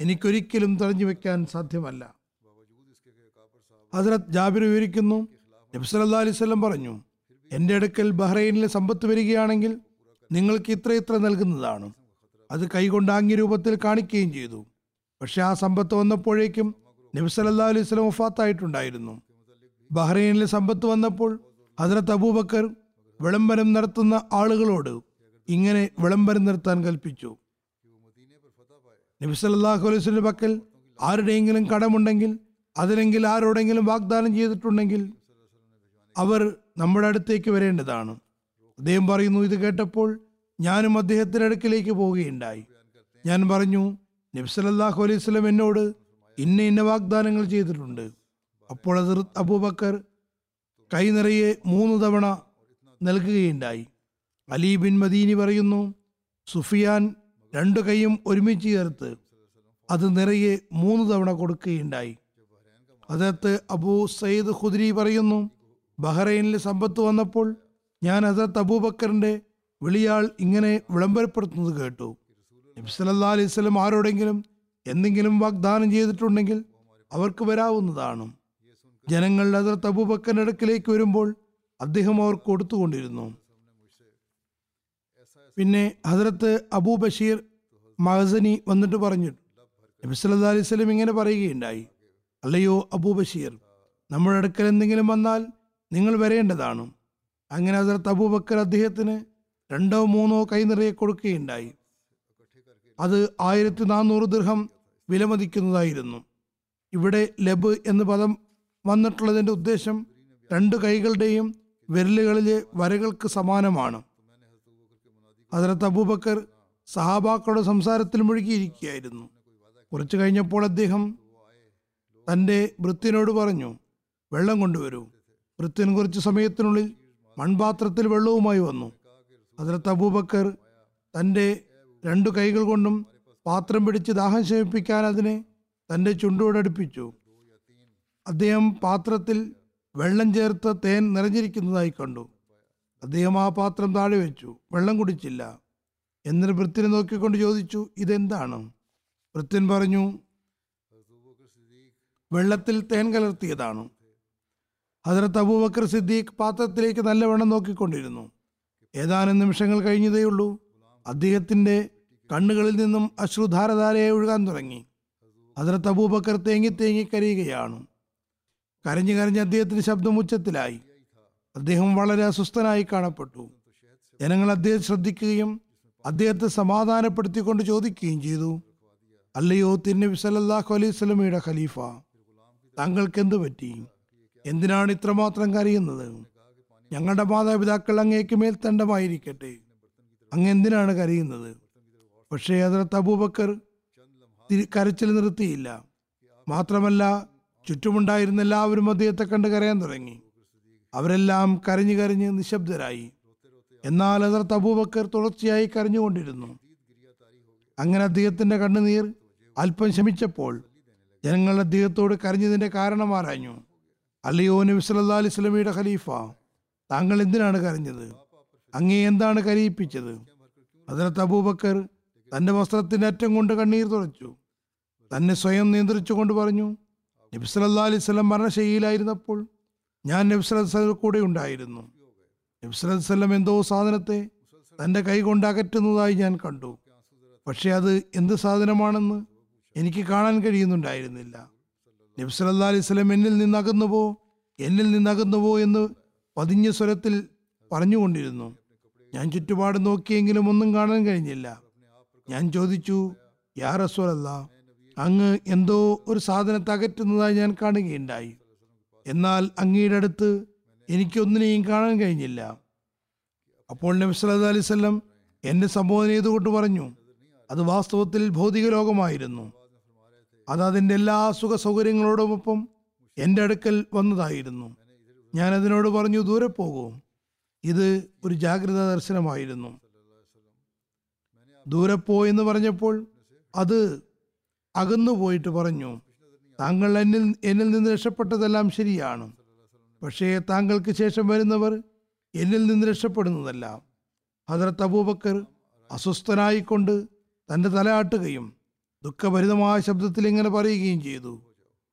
Speaker 2: എനിക്കൊരിക്കലും തടഞ്ഞു വെക്കാൻ സാധ്യമല്ല. ഹസരത് ജാബിർ വിവരിക്കുന്നു നബി സല്ലല്ലാഹു അലൈഹി വസല്ലം പറഞ്ഞു എന്റെ അടുക്കൽ ബഹ്റൈനിലെ സമ്പത്ത് വരികയാണെങ്കിൽ നിങ്ങൾക്ക് ഇത്ര ഇത്ര നൽകുന്നതാണ്. അത് കൈകൊണ്ട് ആംഗ്യരൂപത്തിൽ കാണിക്കുകയും ചെയ്തു. പക്ഷെ ആ സമ്പത്ത് വന്നപ്പോഴേക്കും നബി സല്ലല്ലാഹു അലൈഹി സ്വലം വഫാത്തായിട്ടുണ്ടായിരുന്നു. ബഹ്റൈനിലെ സമ്പത്ത് വന്നപ്പോൾ ഹജറത്ത് അബൂബക്കർ വിളംബരം നടത്തുന്ന ആളുകളോട് ഇങ്ങനെ വിളംബരം നിർത്താൻ കൽപ്പിച്ചു. നബി സല്ലല്ലാഹു അലൈഹി വസല്ലം പക്കൽ ആരുടെയെങ്കിലും കടമുണ്ടെങ്കിൽ അതിലെങ്കിൽ ആരോടെങ്കിലും വാഗ്ദാനം ചെയ്തിട്ടുണ്ടെങ്കിൽ അവർ നമ്മുടെ അടുത്തേക്ക് വരേണ്ടതാണ്. അദ്ദേഹം പറയുന്നു ഇത് കേട്ടപ്പോൾ ഞാനും അദ്ദേഹത്തിന്റെ അടുക്കിലേക്ക് പോവുകയുണ്ടായി. ഞാൻ പറഞ്ഞു നബി സല്ലല്ലാഹു അലൈഹി സ്വലം എന്നോട് ഇന്ന ഇന്ന വാഗ്ദാനങ്ങൾ ചെയ്തിട്ടുണ്ട്. അപ്പോൾ ഹസ്രത്ത് അബൂബക്കർ കൈ നിറയെ മൂന്ന് തവണ നൽകുകയുണ്ടായി. അലി ബിൻ മദീനി പറയുന്നു സുഫിയാൻ രണ്ടു കൈയും ഒരുമിച്ച് ചേർത്ത് അത് നിറയെ മൂന്ന് തവണ കൊടുക്കുകയുണ്ടായി. അതത്ത് അബൂ സയ്യിദ് ഖുദ്രി പറയുന്നു ബഹ്റൈനിൽ സമ്പത്ത് വന്നപ്പോൾ ഞാൻ ഹസരത്ത് അബൂബക്കറിന്റെ വിളിയാൾ ഇങ്ങനെ വിളംബരപ്പെടുത്തുന്നത് കേട്ടു. നബി സല്ലല്ലാഹു അലൈഹി വസല്ലം ആരോടെങ്കിലും എന്തെങ്കിലും വാഗ്ദാനം ചെയ്തിട്ടുണ്ടെങ്കിൽ അവർക്ക് വരാവുന്നതാണ്. ജനങ്ങൾ ഹജരത്ത് അബൂബക്കറിന്റെ വരുമ്പോൾ അദ്ദേഹം അവർ കൊടുത്തുകൊണ്ടിരുന്നു. പിന്നെ ഹസരത്ത് അബൂ ബഷീർ മഹസനി വന്നിട്ട് പറഞ്ഞു നബി സല്ലല്ലാഹു അലൈഹി ഇങ്ങനെ പറയുകയുണ്ടായി അല്ലയോ അബൂ ബഷീർ നമ്മുടെ അടുക്കൽ എന്തെങ്കിലും വന്നാൽ നിങ്ങൾ വരേണ്ടതാണ്. അങ്ങനെ ഹസരത്ത് അബൂബക്കർ അദ്ദേഹത്തിന് രണ്ടോ മൂന്നോ കൈ നിറയെ കൊടുക്കുകയുണ്ടായി. അത് ആയിരത്തി നാനൂറ് ദൃഹം വിലമതിക്കുന്നതായിരുന്നു. ഇവിടെ ലബ് എന്ന പദം വന്നിട്ടുള്ളതിന്റെ ഉദ്ദേശം രണ്ട് കൈകളുടെയും വിരലുകളിലെ വരകൾക്ക് സമാനമാണ്. ഹസരത്ത് അബൂബക്കർ സഹാബാക്കളുടെ സംസാരത്തിൽ മുഴുകിയിരിക്കുകയായിരുന്നു. കുറച്ചു കഴിഞ്ഞപ്പോൾ അദ്ദേഹം തന്റെ വൃത്തിനോട് പറഞ്ഞു വെള്ളം കൊണ്ടുവരൂ. വൃത്തിന് കുറച്ച് സമയത്തിനുള്ളിൽ മൺപാത്രത്തിൽ വെള്ളവുമായി വന്നു. ഹസരത്ത് അബൂബക്കർ തന്റെ രണ്ടു കൈകൾ കൊണ്ടും പാത്രം പിടിച്ച് ദാഹം ശമിപ്പിക്കാൻ അതിനെ തന്റെ ചുണ്ടോടടുപ്പിച്ചു. അദ്ദേഹം പാത്രത്തിൽ വെള്ളം ചേർത്ത് തേൻ നിറഞ്ഞിരിക്കുന്നതായി കണ്ടു. അദ്ദേഹം ആ പാത്രം താഴെ വെച്ചു. വെള്ളം കുടിച്ചില്ല. എന്നിട്ട് വൃത്തിനെ നോക്കിക്കൊണ്ട് ചോദിച്ചു ഇതെന്താണ്? വൃത്യൻ പറഞ്ഞു വെള്ളത്തിൽ തേൻ കലർത്തിയതാണ്. ഹജറത്ത് അബൂബക്കർ സിദ്ദീഖ് പാത്രത്തിലേക്ക് നല്ലവണ്ണം നോക്കിക്കൊണ്ടിരുന്നു. ഏതാനും നിമിഷങ്ങൾ കഴിഞ്ഞതേയുള്ളൂ അദ്ദേഹത്തിന്റെ കണ്ണുകളിൽ നിന്നും അശ്രുധാരധാരയെ ഒഴുകാൻ തുടങ്ങി. ഹജറത്ത് അബൂബക്കർ തേങ്ങി തേങ്ങി കരയുകയാണ്. കരഞ്ഞു കരഞ്ഞ് അദ്ദേഹത്തിന്റെ ശബ്ദം ഉച്ചത്തിലായി അദ്ദേഹം വളരെ അസ്വസ്ഥനായി കാണപ്പെട്ടു. ജനങ്ങൾ അദ്ദേഹം ശ്രദ്ധിക്കുകയും അദ്ദേഹത്തെ സമാധാനപ്പെടുത്തിക്കൊണ്ട് ചോദിക്കുകയും ചെയ്തു. അല്ലയോ തിരുനബി സല്ലല്ലാഹു അലൈഹി സ്വലമയുടെ ഖലീഫ താങ്കൾക്ക് എന്ത് പറ്റി? എന്തിനാണ് ഇത്രമാത്രം കരയുന്നത്? ഞങ്ങളുടെ മാതാപിതാക്കൾ അങ്ങേക്ക് മേൽത്തണ്ടമായിരിക്കട്ടെ. അങ്ങ് എന്തിനാണ് കരയുന്നത്? പക്ഷേ അതിനകത്ത് അബൂബക്കർ കരച്ചിൽ നിർത്തിയില്ല. മാത്രമല്ല ചുറ്റുമുണ്ടായിരുന്ന എല്ലാവരും അദ്ദേഹത്തെ കണ്ട് കരയാൻ തുടങ്ങി. അവരെല്ലാം കരഞ്ഞു കരഞ്ഞ് നിശബ്ദരായി. എന്നാൽ അതിർത്ത് അബൂബക്കർ തുടർച്ചയായി കരഞ്ഞുകൊണ്ടിരുന്നു. അങ്ങനെ അദ്ദേഹത്തിന്റെ കണ്ണുനീർ അല്പം ശമിച്ചപ്പോൾ ജനങ്ങൾ അദ്ദേഹത്തോട് കരഞ്ഞതിന്റെ കാരണം ആരാഞ്ഞു? അല്ലയോ നബി സല്ലാ അലൈഹി സ്വലമിയുടെ ഖലീഫ താങ്കൾ എന്തിനാണ് കരഞ്ഞത്? അങ്ങേ എന്താണ് കരയിപ്പിച്ചത്? അതിനകത്ത് അബൂബക്കർ തന്റെ വസ്ത്രത്തിന്റെ അറ്റം കൊണ്ട് കണ്ണീർ തുടച്ചു തന്നെ സ്വയം നിയന്ത്രിച്ചുകൊണ്ട് പറഞ്ഞു നബി സല്ലല്ലാഹു അലൈഹി സ്വലം മരണശൈലിയിലായിരുന്നപ്പോൾ ഞാൻ നബി സല്ലല്ലാഹു കൂടെ ഉണ്ടായിരുന്നു. നബി സല്ലല്ലാഹു അലൈഹി വസല്ലം എന്തോ സാധനത്തെ തന്റെ കൈ കൊണ്ട് അകറ്റുന്നതായി ഞാൻ കണ്ടു. പക്ഷേ അത് എന്ത് സാധനമാണെന്ന് എനിക്ക് കാണാൻ കഴിയുന്നുണ്ടായിരുന്നില്ല. നബി സല്ലല്ലാഹു അലൈഹി വസല്ലം എന്നിൽ നിന്നകന്നുവോ എന്നിൽ നിന്നകന്നുവോ എന്ന് പതിഞ്ഞ സ്വരത്തിൽ പറഞ്ഞുകൊണ്ടിരുന്നു. ഞാൻ ചുറ്റുപാട് നോക്കിയെങ്കിലും ഒന്നും കാണാൻ കഴിഞ്ഞില്ല. ഞാൻ ചോദിച്ചു യാ റസൂലല്ല അങ്ങ് എന്തോ ഒരു സാധനം തകറ്റുന്നതായി ഞാൻ കാണുകയുണ്ടായി. എന്നാൽ അങ്ങയുടെ അടുത്ത് എനിക്കൊന്നിനെയും കാണാൻ കഴിഞ്ഞില്ല. അപ്പോൾ നബി സല്ലല്ലാഹു അലൈഹി വസല്ലം എന്നെ സംബോധന ചെയ്തുകൊണ്ട് പറഞ്ഞു അത് വാസ്തവത്തിൽ ഭൗതിക ലോകമായിരുന്നു അത് അതിന്റെ എല്ലാ സുഖ സൗകര്യങ്ങളോടൊപ്പം എന്റെ അടുക്കൽ വന്നതായിരുന്നു. ഞാൻ അതിനോട് പറഞ്ഞു ദൂരെ പോകൂ. ഇത് ഒരു ജാഗ്രതാ ദർശനമായിരുന്നു. ദൂരെ പോ എന്ന് പറഞ്ഞപ്പോൾ അത് അകന്നു പോയിട്ട് പറഞ്ഞു താങ്കൾ എന്നിൽ എന്നിൽ നിന്ന് രക്ഷപ്പെട്ടതെല്ലാം ശരിയാണ്. പക്ഷേ താങ്കൾക്ക് ശേഷം വരുന്നവർ എന്നിൽ നിന്ന് രക്ഷപ്പെടുന്നതല്ല. ഹജറത്ത് അബൂബക്കർ അസ്വസ്ഥനായിക്കൊണ്ട് തന്റെ തലയാട്ടുകയും ദുഃഖഭരിതമായ ശബ്ദത്തിൽ ഇങ്ങനെ പറയുകയും ചെയ്തു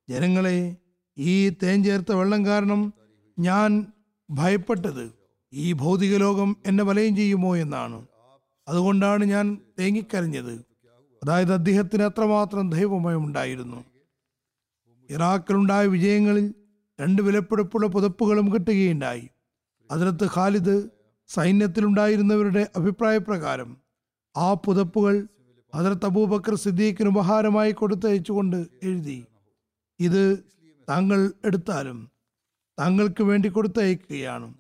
Speaker 2: ജനങ്ങളെ ഈ തേൻ ചേർത്ത വെള്ളം കാരണം ഞാൻ ഭയപ്പെട്ടത് ഈ ഭൗതിക ലോകം എന്നെ വലയം ചെയ്യുമോ എന്നാണ്. അതുകൊണ്ടാണ് ഞാൻ തേങ്ങിക്കരഞ്ഞത്. അതായത് അദ്ദേഹത്തിന് അത്രമാത്രം ദൈവമയമുണ്ടായിരുന്നു. ഇറാഖിലുണ്ടായ വിജയങ്ങളിൽ രണ്ട് വിലപ്പെടുപ്പുള്ള പുതപ്പുകളും കിട്ടുകയുണ്ടായി. അതിനകത്ത് ഖാലിദ് സൈന്യത്തിലുണ്ടായിരുന്നവരുടെ അഭിപ്രായപ്രകാരം ആ പുതപ്പുകൾ ഹജറത്ത് അബൂബക്കർ സിദ്ദീഖിന് ഉപഹാരമായി കൊടുത്തയച്ചുകൊണ്ട് എഴുതി. ഇത് താങ്കൾ എടുത്താലും താങ്കൾക്ക് വേണ്ടി കൊടുത്തയക്കുകയാണ്.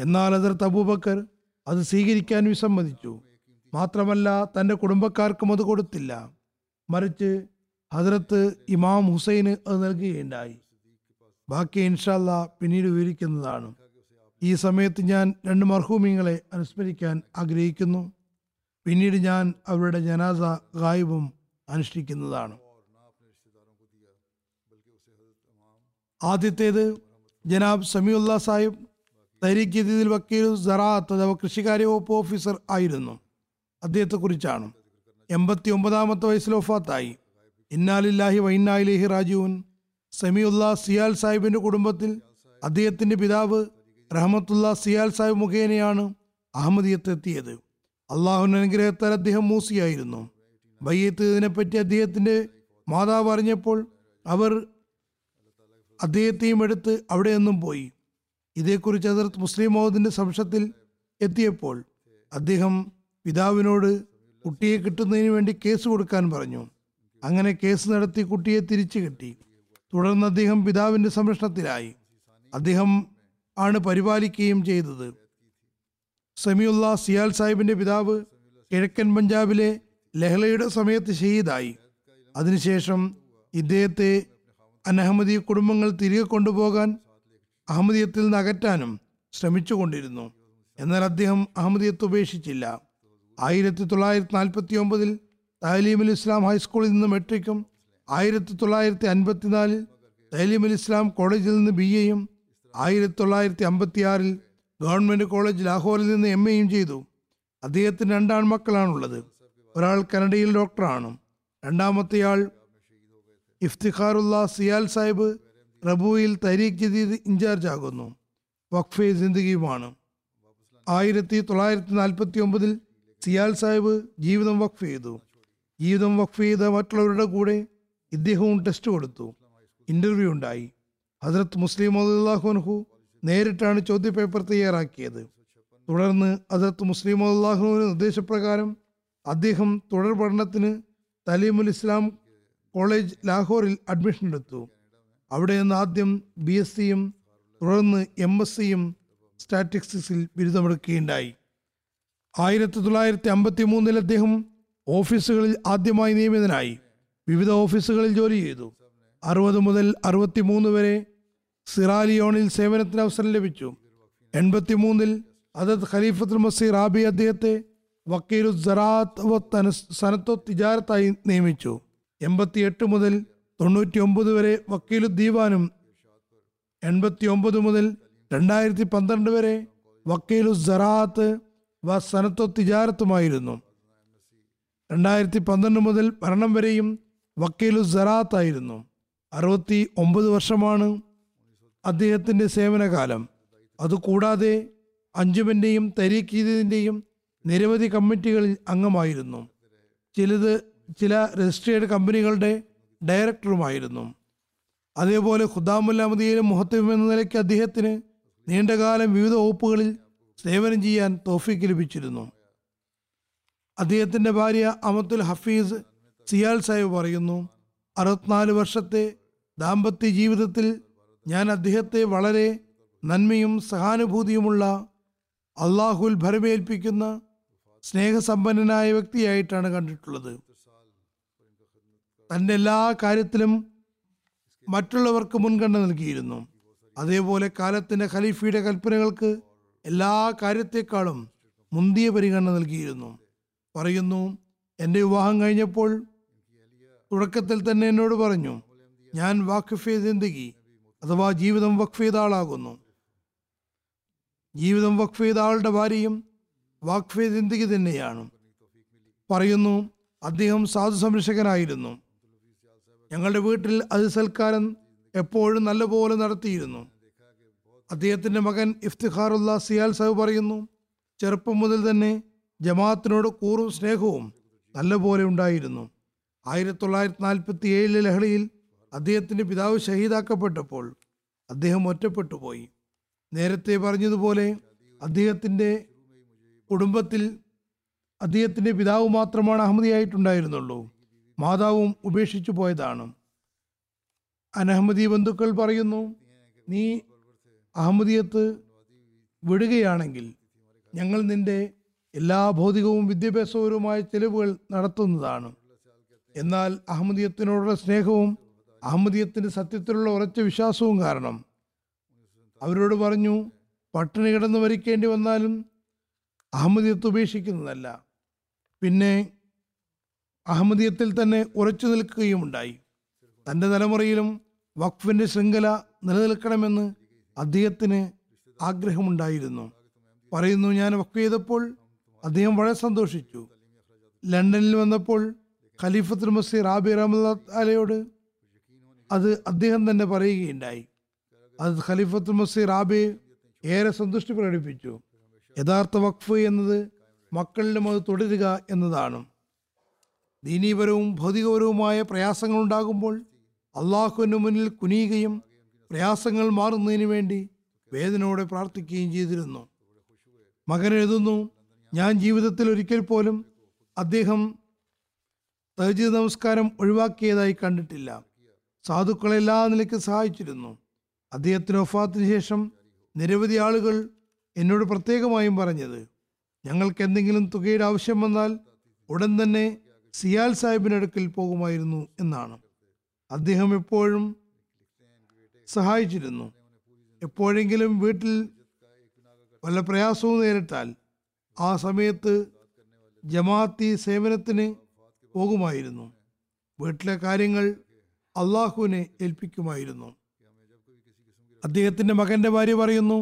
Speaker 2: എന്നാൽ ഹജറത്ത് അബൂബക്കർ അത് സ്വീകരിക്കാൻ വിസമ്മതിച്ചു. മാത്രമല്ല തന്റെ കുടുംബക്കാർക്കും അത് കൊടുത്തില്ല. മറിച്ച് ഹജറത്ത് ഇമാം ഹുസൈന് അത് നൽകുകയുണ്ടായി. ബാക്കി ഇൻഷാല്ല പിന്നീട് വിവരിക്കുന്നതാണ്. ഈ സമയത്ത് ഞാൻ രണ്ട് മർഹൂമിങ്ങളെ അനുസ്മരിക്കാൻ ആഗ്രഹിക്കുന്നു. പിന്നീട് ഞാൻ അവരുടെ ജനാസ ഗായിബും അനുഷ്ഠിക്കുന്നതാണ്. ആദ്യത്തേത് ജനാബ് സമീഉല്ല സാഹിബ് തരീഖ് ജദീദിൽ വക്കീൽ സറാത്ത് അഥവാ കൃഷികാര്യ വകുപ്പ് ഓഫീസർ ആയിരുന്നു. അദ്ദേഹത്തെക്കുറിച്ചാണ്. എൺപത്തി ഒമ്പതാമത്തെ വയസ്സിൽ ഒഫാത്തായി ഇന്നാലില്ലാഹി വൈന്നാലിഹി രാജീവൻ സമീഉല്ല സിയാൽ സാഹിബിന്റെ കുടുംബത്തിൽ അദ്ദേഹത്തിന്റെ പിതാവ് റഹമത്തുള്ള സിയാൽ സാഹിബ് മുഖേനയാണ് അഹമ്മദിയത്തെത്തിയത്. എത്തിയത് അള്ളാഹുവിന്റെ അനുഗ്രഹത്താൽ അദ്ദേഹം മൂസിയായിരുന്നു. ബയ്യത്തതിനെപ്പറ്റി അദ്ദേഹത്തിന്റെ മാതാവ് അറിഞ്ഞപ്പോൾ അവർ അദ്ദേഹത്തെയും എടുത്ത് അവിടെ നിന്നും പോയി. ഇതേക്കുറിച്ച് അതിർത്ത് മുസ്ലിം മൗദിന്റെ സംശത്തിൽ എത്തിയപ്പോൾ അദ്ദേഹം പിതാവിനോട് കുട്ടിയെ കിട്ടുന്നതിന് വേണ്ടി കേസ് കൊടുക്കാൻ പറഞ്ഞു. അങ്ങനെ കേസ് നടത്തി കുട്ടിയെ തിരിച്ചു കിട്ടി. തുടർന്ന് അദ്ദേഹം പിതാവിന്റെ സംരക്ഷണത്തിലായി. അദ്ദേഹം ആണ് പരിപാലിക്കുകയും ചെയ്തത്. സമിയുള്ള സിയാൽ സാഹിബിന്റെ പിതാവ് കിഴക്കൻ പഞ്ചാബിലെ ലഹളയുടെ സമയത്ത് ഷഹീദായി. അതിനുശേഷം ഇദ്ദേഹത്തെ അനഹമ്മദീയ കുടുംബങ്ങൾ തിരികെ കൊണ്ടുപോകാൻ അഹമ്മദീയത്തിൽ നിന്ന് അകറ്റാനും ശ്രമിച്ചുകൊണ്ടിരുന്നു. എന്നാൽ അദ്ദേഹം അഹമ്മദീയത്ത് ഉപേക്ഷിച്ചില്ല. ആയിരത്തി തൊള്ളായിരത്തി നാൽപ്പത്തി ഒമ്പതിൽ തഹലീമുൽ ഇസ്ലാം ഹൈസ്കൂളിൽ നിന്ന് മെട്രിക്കും ആയിരത്തി തൊള്ളായിരത്തി അൻപത്തിനാലിൽ തഹലീമുൽ ഇസ്ലാം കോളേജിൽ നിന്ന് ബി എയും ആയിരത്തി തൊള്ളായിരത്തി അമ്പത്തി ആറിൽ ഗവൺമെന്റ് കോളേജ് ലാഹോറിൽ നിന്ന് എം എയും ചെയ്തു അദ്ദേഹത്തിന് രണ്ടാൺമക്കളാണുള്ളത് ഒരാൾ കനഡയിൽ ഡോക്ടറാണ്. രണ്ടാമത്തെയാൾ ഇഫ്തിഖാറുല്ല സിയാൽ സാഹിബ് റബുവിൽ തരീഖ് ജദീദ് ഇൻചാർജ് ആകുന്നു വഖഫെ ജിന്ദഗിയുമാണ്. ആയിരത്തി തൊള്ളായിരത്തി നാൽപ്പത്തി ഒമ്പതിൽ സിയാൽ സാഹിബ് ജീവിതം വഖഫ് ചെയ്തു. ജീവിതം വഖഫ് ചെയ്ത മറ്റുള്ളവരുടെ കൂടെ ഇദ്ദേഹവും ടെസ്റ്റ് കൊടുത്തു. ഇന്റർവ്യൂ ഉണ്ടായി. ഹസ്രത്ത് മുസ്ലിം അള്ളാഹുൻഹു നേരിട്ടാണ് ചോദ്യപേപ്പർ തയ്യാറാക്കിയത്. തുടർന്ന് ഹസ്രത്ത് മുസ്ലിം അള്ളാഹുവിന്റെ നിർദ്ദേശപ്രകാരം അദ്ദേഹം തുടർ പഠനത്തിന് തലീമുൽ ഇസ്ലാം കോളേജ് ലാഹോറിൽ അഡ്മിഷൻ എടുത്തു. അവിടെ നിന്ന് ആദ്യം ബി എസ് സിയും തുടർന്ന് എം എസ് സിയും സ്റ്റാറ്റിസ്റ്റിക്സിൽ ബിരുദമെടുക്കുകയുണ്ടായി. ആയിരത്തി തൊള്ളായിരത്തി അമ്പത്തി മൂന്നിൽ അദ്ദേഹം ഓഫീസുകളിൽ ആദ്യമായി നിയമിതനായി. വിവിധ ഓഫീസുകളിൽ ജോലി ചെയ്തു. അറുപത് മുതൽ അറുപത്തി മൂന്ന് വരെ സിറാലിയോണിൽ സേവനത്തിന് അവസരം ലഭിച്ചു. എൺപത്തി മൂന്നിൽ അതത് ഖലീഫത്തുൽ മസീർ റാബി അദ്ദേഹത്തെ വക്കീലു സറാത്ത് സനത്തോ തിജാരത്തായി നിയമിച്ചു. എൺപത്തി എട്ട് മുതൽ തൊണ്ണൂറ്റി ഒമ്പത് വരെ വക്കീലു ദീവാനും എൺപത്തി ഒമ്പത് മുതൽ രണ്ടായിരത്തി പന്ത്രണ്ട് വരെ വക്കീലു സറാത്ത് വ സനത്തോ തിജാരത്തുമായിരുന്നു രണ്ടായിരത്തി പന്ത്രണ്ട് മുതൽ മരണം വരെയും വക്കീലു സറാത്ത് ആയിരുന്നു അറുപത്തി ഒമ്പത് വർഷമാണ് അദ്ദേഹത്തിന്റെ സേവനകാലം. അതുകൂടാതെ അഞ്ചുമന്റെയും തരീഖീദിന്റെയും നിരവധി കമ്മിറ്റികളിൽ അംഗമായിരുന്നു. ചിലത് ചില രജിസ്ട്രേഡ് കമ്പനികളുടെ ഡയറക്ടറുമായിരുന്നു. അതേപോലെ ഖുദാമുല്ലാമദിയിലും മുഹത്തം എന്ന നിലയ്ക്ക് അദ്ദേഹത്തിന് നീണ്ടകാലം വിവിധ വകുപ്പുകളിൽ സേവനം ചെയ്യാൻ തോഫിക്ക് ലഭിച്ചിരുന്നു. അദ്ദേഹത്തിന്റെ ഭാര്യ അമത്തുൽ ഹഫീസ് സിയാൽ സാഹിബ് പറയുന്നു അറുപത്തിനാല് വർഷത്തെ ദാമ്പത്യ ജീവിതത്തിൽ ഞാൻ അദ്ദേഹത്തെ വളരെ നന്മയും സഹാനുഭൂതിയുമുള്ള അള്ളാഹുൽ ഭരമേൽപ്പിക്കുന്ന സ്നേഹസമ്പന്നനായ വ്യക്തിയായിട്ടാണ് കണ്ടിട്ടുള്ളത്. തന്റെ എല്ലാ കാര്യത്തിലും മറ്റുള്ളവർക്ക് മുൻഗണന നൽകിയിരുന്നു. അതേപോലെ കാലത്തിന്റെ ഖലീഫയുടെ കൽപ്പനകൾക്ക് എല്ലാ കാര്യത്തെക്കാളും മുന്തിയ പരിഗണന നൽകിയിരുന്നു. പറയുന്നു എന്റെ വിവാഹം കഴിഞ്ഞപ്പോൾ തുടക്കത്തിൽ തന്നെ എന്നോട് പറഞ്ഞു ഞാൻ വാഖഫെ ജിന്ദഗി അഥവാ ജീവിതം വഖഫ് ആളാകുന്നു. ജീവിതം വഖഫ് ആളുടെ ഭാര്യയും വാഖഫെ ജിന്ദഗി തന്നെയാണ്. പറയുന്നു അദ്ദേഹം സാധു സംരക്ഷകനായിരുന്നു. ഞങ്ങളുടെ വീട്ടിൽ അത് സൽക്കാരം എപ്പോഴും നല്ലപോലെ നടത്തിയിരുന്നു. അദ്ദേഹത്തിന്റെ മകൻ ഇഫ്തിഖാറുല്ല സിയാൽ സാഹിബ് പറയുന്നു ചെറുപ്പം മുതൽ തന്നെ ജമാഅത്തിനോട് കൂറും സ്നേഹവും നല്ലപോലെ ഉണ്ടായിരുന്നു. ആയിരത്തി തൊള്ളായിരത്തി നാൽപ്പത്തി ഏഴിലെ ലഹളയിൽ അദ്ദേഹത്തിന്റെ പിതാവ് ഷഹീദാക്കപ്പെട്ടപ്പോൾ അദ്ദേഹം ഒറ്റപ്പെട്ടു പോയി നേരത്തെ പറഞ്ഞതുപോലെ അദ്ദേഹത്തിന്റെ കുടുംബത്തിൽ അദ്ദേഹത്തിന്റെ പിതാവ് മാത്രമാണ് അഹമ്മദിയായിട്ടുണ്ടായിരുന്നുള്ളൂ. മാതാവും ഉപേക്ഷിച്ചു പോയതാണ്. അനഹമ്മദി ബന്ധുക്കൾ പറയുന്നു നീ അഹമ്മദിയത്ത് വിടുകയാണെങ്കിൽ ഞങ്ങൾ നിന്റെ എല്ലാ ഭൗതികവും വിദ്യാഭ്യാസപരവുമായ ചെലവുകൾ നടത്തുന്നതാണ്. എന്നാൽ അഹമ്മദിയത്തിനോടുള്ള സ്നേഹവും അഹമ്മദിയത്തിന്റെ സത്യത്തിലുള്ള ഉറച്ച വിശ്വാസവും കാരണം അവരോട് പറഞ്ഞു പട്ടിണി കിടന്ന് മരിക്കേണ്ടി വന്നാലും അഹമ്മദിയത്ത് ഉപേക്ഷിക്കുന്നതല്ല. പിന്നെ അഹമ്മദിയത്തിൽ തന്നെ ഉറച്ചു നിൽക്കുകയുമുണ്ടായി. തന്റെ തലമുറയിലും വഖഫിന്റെ ശൃംഖല നിലനിൽക്കണമെന്ന് അദ്ദേഹത്തിന് ആഗ്രഹമുണ്ടായിരുന്നു. പറയുന്നു ഞാൻ വക്ക് ചെയ്തപ്പോൾ അദ്ദേഹം വളരെ സന്തോഷിച്ചു. ലണ്ടനിൽ വന്നപ്പോൾ ഖലീഫത്തുൽ മസീർ റാബി റഹ്മലയോട് അത് അദ്ദേഹം തന്നെ പറയുകയുണ്ടായി. അത് ഖലീഫത്തുൽ മസീർ റാബി ഏറെ സന്തുഷ്ടി പ്രകടിപ്പിച്ചു. യഥാർത്ഥ വഖഫ് എന്നത് മക്കളിലും അത് തുടരുക എന്നതാണ്. ദീനീപരവും ഭൗതികപരവുമായ പ്രയാസങ്ങൾ ഉണ്ടാകുമ്പോൾ അള്ളാഹുവിന് മുന്നിൽ കുനിയുകയും പ്രയാസങ്ങൾ മാറുന്നതിന് വേണ്ടി വേദനയോടെ പ്രാർത്ഥിക്കുകയും ചെയ്തിരുന്നു. മകൻ എഴുതുന്നു ഞാൻ ജീവിതത്തിൽ ഒരിക്കൽ പോലും അദ്ദേഹം തഹജി നമസ്കാരം ഒഴിവാക്കിയതായി കണ്ടിട്ടില്ല. സാധുക്കളെ എല്ലാ നിലയ്ക്ക് സഹായിച്ചിരുന്നു. അദ്ദേഹത്തിന് ഒഫാത്തിന് ശേഷം നിരവധി ആളുകൾ എന്നോട് പ്രത്യേകമായും പറഞ്ഞത് ഞങ്ങൾക്ക് എന്തെങ്കിലും തുകയുടെ ആവശ്യം വന്നാൽ ഉടൻ തന്നെ സിയാൽ സാഹിബിനടുക്കിൽ പോകുമായിരുന്നു എന്നാണ്. അദ്ദേഹം എപ്പോഴും സഹായിച്ചിരുന്നു. എപ്പോഴെങ്കിലും വീട്ടിൽ വല്ല പ്രയാസവും നേരിട്ടാൽ ആ സമയത്ത് ജമാഅത്തി സേവനത്തിന് പോകുമായിരുന്നു. വീട്ടിലെ കാര്യങ്ങൾ അള്ളാഹുവിനെ ഏൽപ്പിക്കുമായിരുന്നു. അദ്ദേഹത്തിന്റെ മകന്റെ ഭാര്യ പറയുന്നു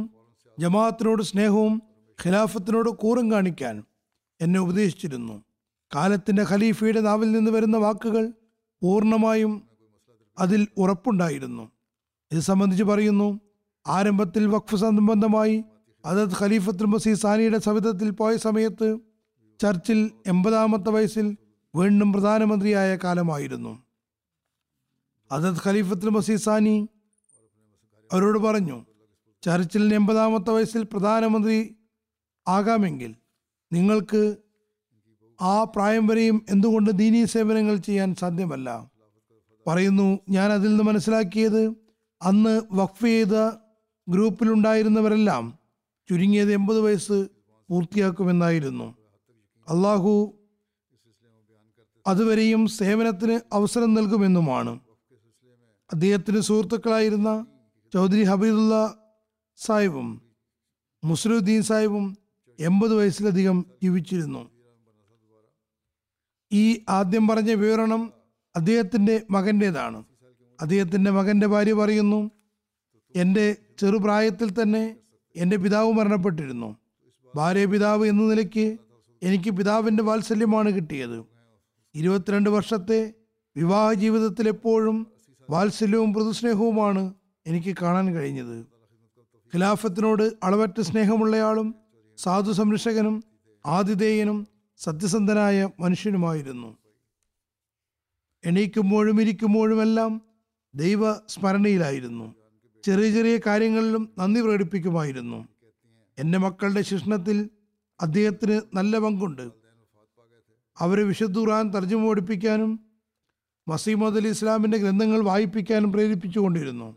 Speaker 2: ജമാഅത്തിനോട് സ്നേഹവും ഖിലാഫത്തിനോട് കൂറും കാണിക്കാൻ എന്നെ ഉപദേശിച്ചിരുന്നു. കാലത്തിന്റെ ഖലീഫയുടെ നാവിൽ നിന്ന് വരുന്ന വാക്കുകൾ പൂർണമായും അതിൽ ഉറപ്പുണ്ടായിരുന്നു. ഇത് സംബന്ധിച്ച് പറയുന്നു ആരംഭത്തിൽ വഖഫ് സംബന്ധമായി അതത് ഖലീഫത്തുൽ മസീദ് സാനിയുടെ സവിധത്തിൽ പോയ സമയത്ത് ചർച്ചിൽ എൺപതാമത്തെ വയസ്സിൽ വീണ്ടും പ്രധാനമന്ത്രിയായ കാലമായിരുന്നു. അതത് ഖലീഫത്തുൽ മസീദ് സാനി അവരോട് പറഞ്ഞു ചർച്ചിലിന് എൺപതാമത്തെ വയസ്സിൽ പ്രധാനമന്ത്രി ആകാമെങ്കിൽ നിങ്ങൾക്ക് ആ പ്രായം വരെയും എന്തുകൊണ്ട് ദീനീ സേവനങ്ങൾ ചെയ്യാൻ സാധ്യമല്ല? പറയുന്നു ഞാൻ അതിൽ നിന്ന് മനസ്സിലാക്കിയത് അന്ന് വഖഫ് ചെയ്ത ഗ്രൂപ്പിലുണ്ടായിരുന്നവരെല്ലാം ചുരുങ്ങിയത് എൺപത് വയസ്സ് പൂർത്തിയാക്കുമെന്നായിരുന്നു. അള്ളാഹു അതുവരെയും സേവനത്തിന് അവസരം നൽകുമെന്നുമാണ്. അദ്ദേഹത്തിന് സുഹൃത്തുക്കളായിരുന്ന ചൗധരി ഹബീദുള്ള സാഹിബും മുസ്ലുദ്ദീൻ സാഹിബും എൺപത് വയസ്സിലധികം ജീവിച്ചിരുന്നു. ഈ ആദ്യം പറഞ്ഞ വിവരണം അദ്ദേഹത്തിന്റെ മകന്റെതാണ്. അദ്ദേഹത്തിന്റെ മകന്റെ ഭാര്യ പറയുന്നു എന്റെ ചെറുപ്രായത്തിൽ തന്നെ എന്റെ പിതാവ് മരണപ്പെട്ടിരുന്നു. ഭാര്യ പിതാവ് എന്ന നിലയ്ക്ക് എനിക്ക് പിതാവിന്റെ വാത്സല്യമാണ് കിട്ടിയത്. ഇരുപത്തിരണ്ട് വർഷത്തെ വിവാഹ ജീവിതത്തിൽ എപ്പോഴും വാത്സല്യവും മൃദുസ്നേഹവുമാണ് എനിക്ക് കാണാൻ കഴിഞ്ഞത്. ഖിലാഫത്തിനോട് അളവറ്റ സ്നേഹമുള്ളയാളും സാധു സംരക്ഷകനും ആതിഥേയനും സത്യസന്ധനായ മനുഷ്യനുമായിരുന്നു. എണീക്കുമ്പോഴും ഇരിക്കുമ്പോഴുമെല്ലാം ദൈവ സ്മരണയിലായിരുന്നു ചെറിയ ചെറിയ കാര്യങ്ങളിലും നന്ദി പ്രകടിപ്പിക്കുമായിരുന്നു. എന്റെ മക്കളുടെ ശിക്ഷണത്തിൽ അദ്ദേഹത്തിന് നല്ല പങ്കുണ്ട്. അവരെ വിശുദ്ധ ഖുർആൻ തർജമ പഠിപ്പിക്കാനും മസീമദ് അലി ഇസ്ലാമിന്റെ ഗ്രന്ഥങ്ങൾ വായിപ്പിക്കാനും പ്രേരിപ്പിച്ചുകൊണ്ടിരുന്നു.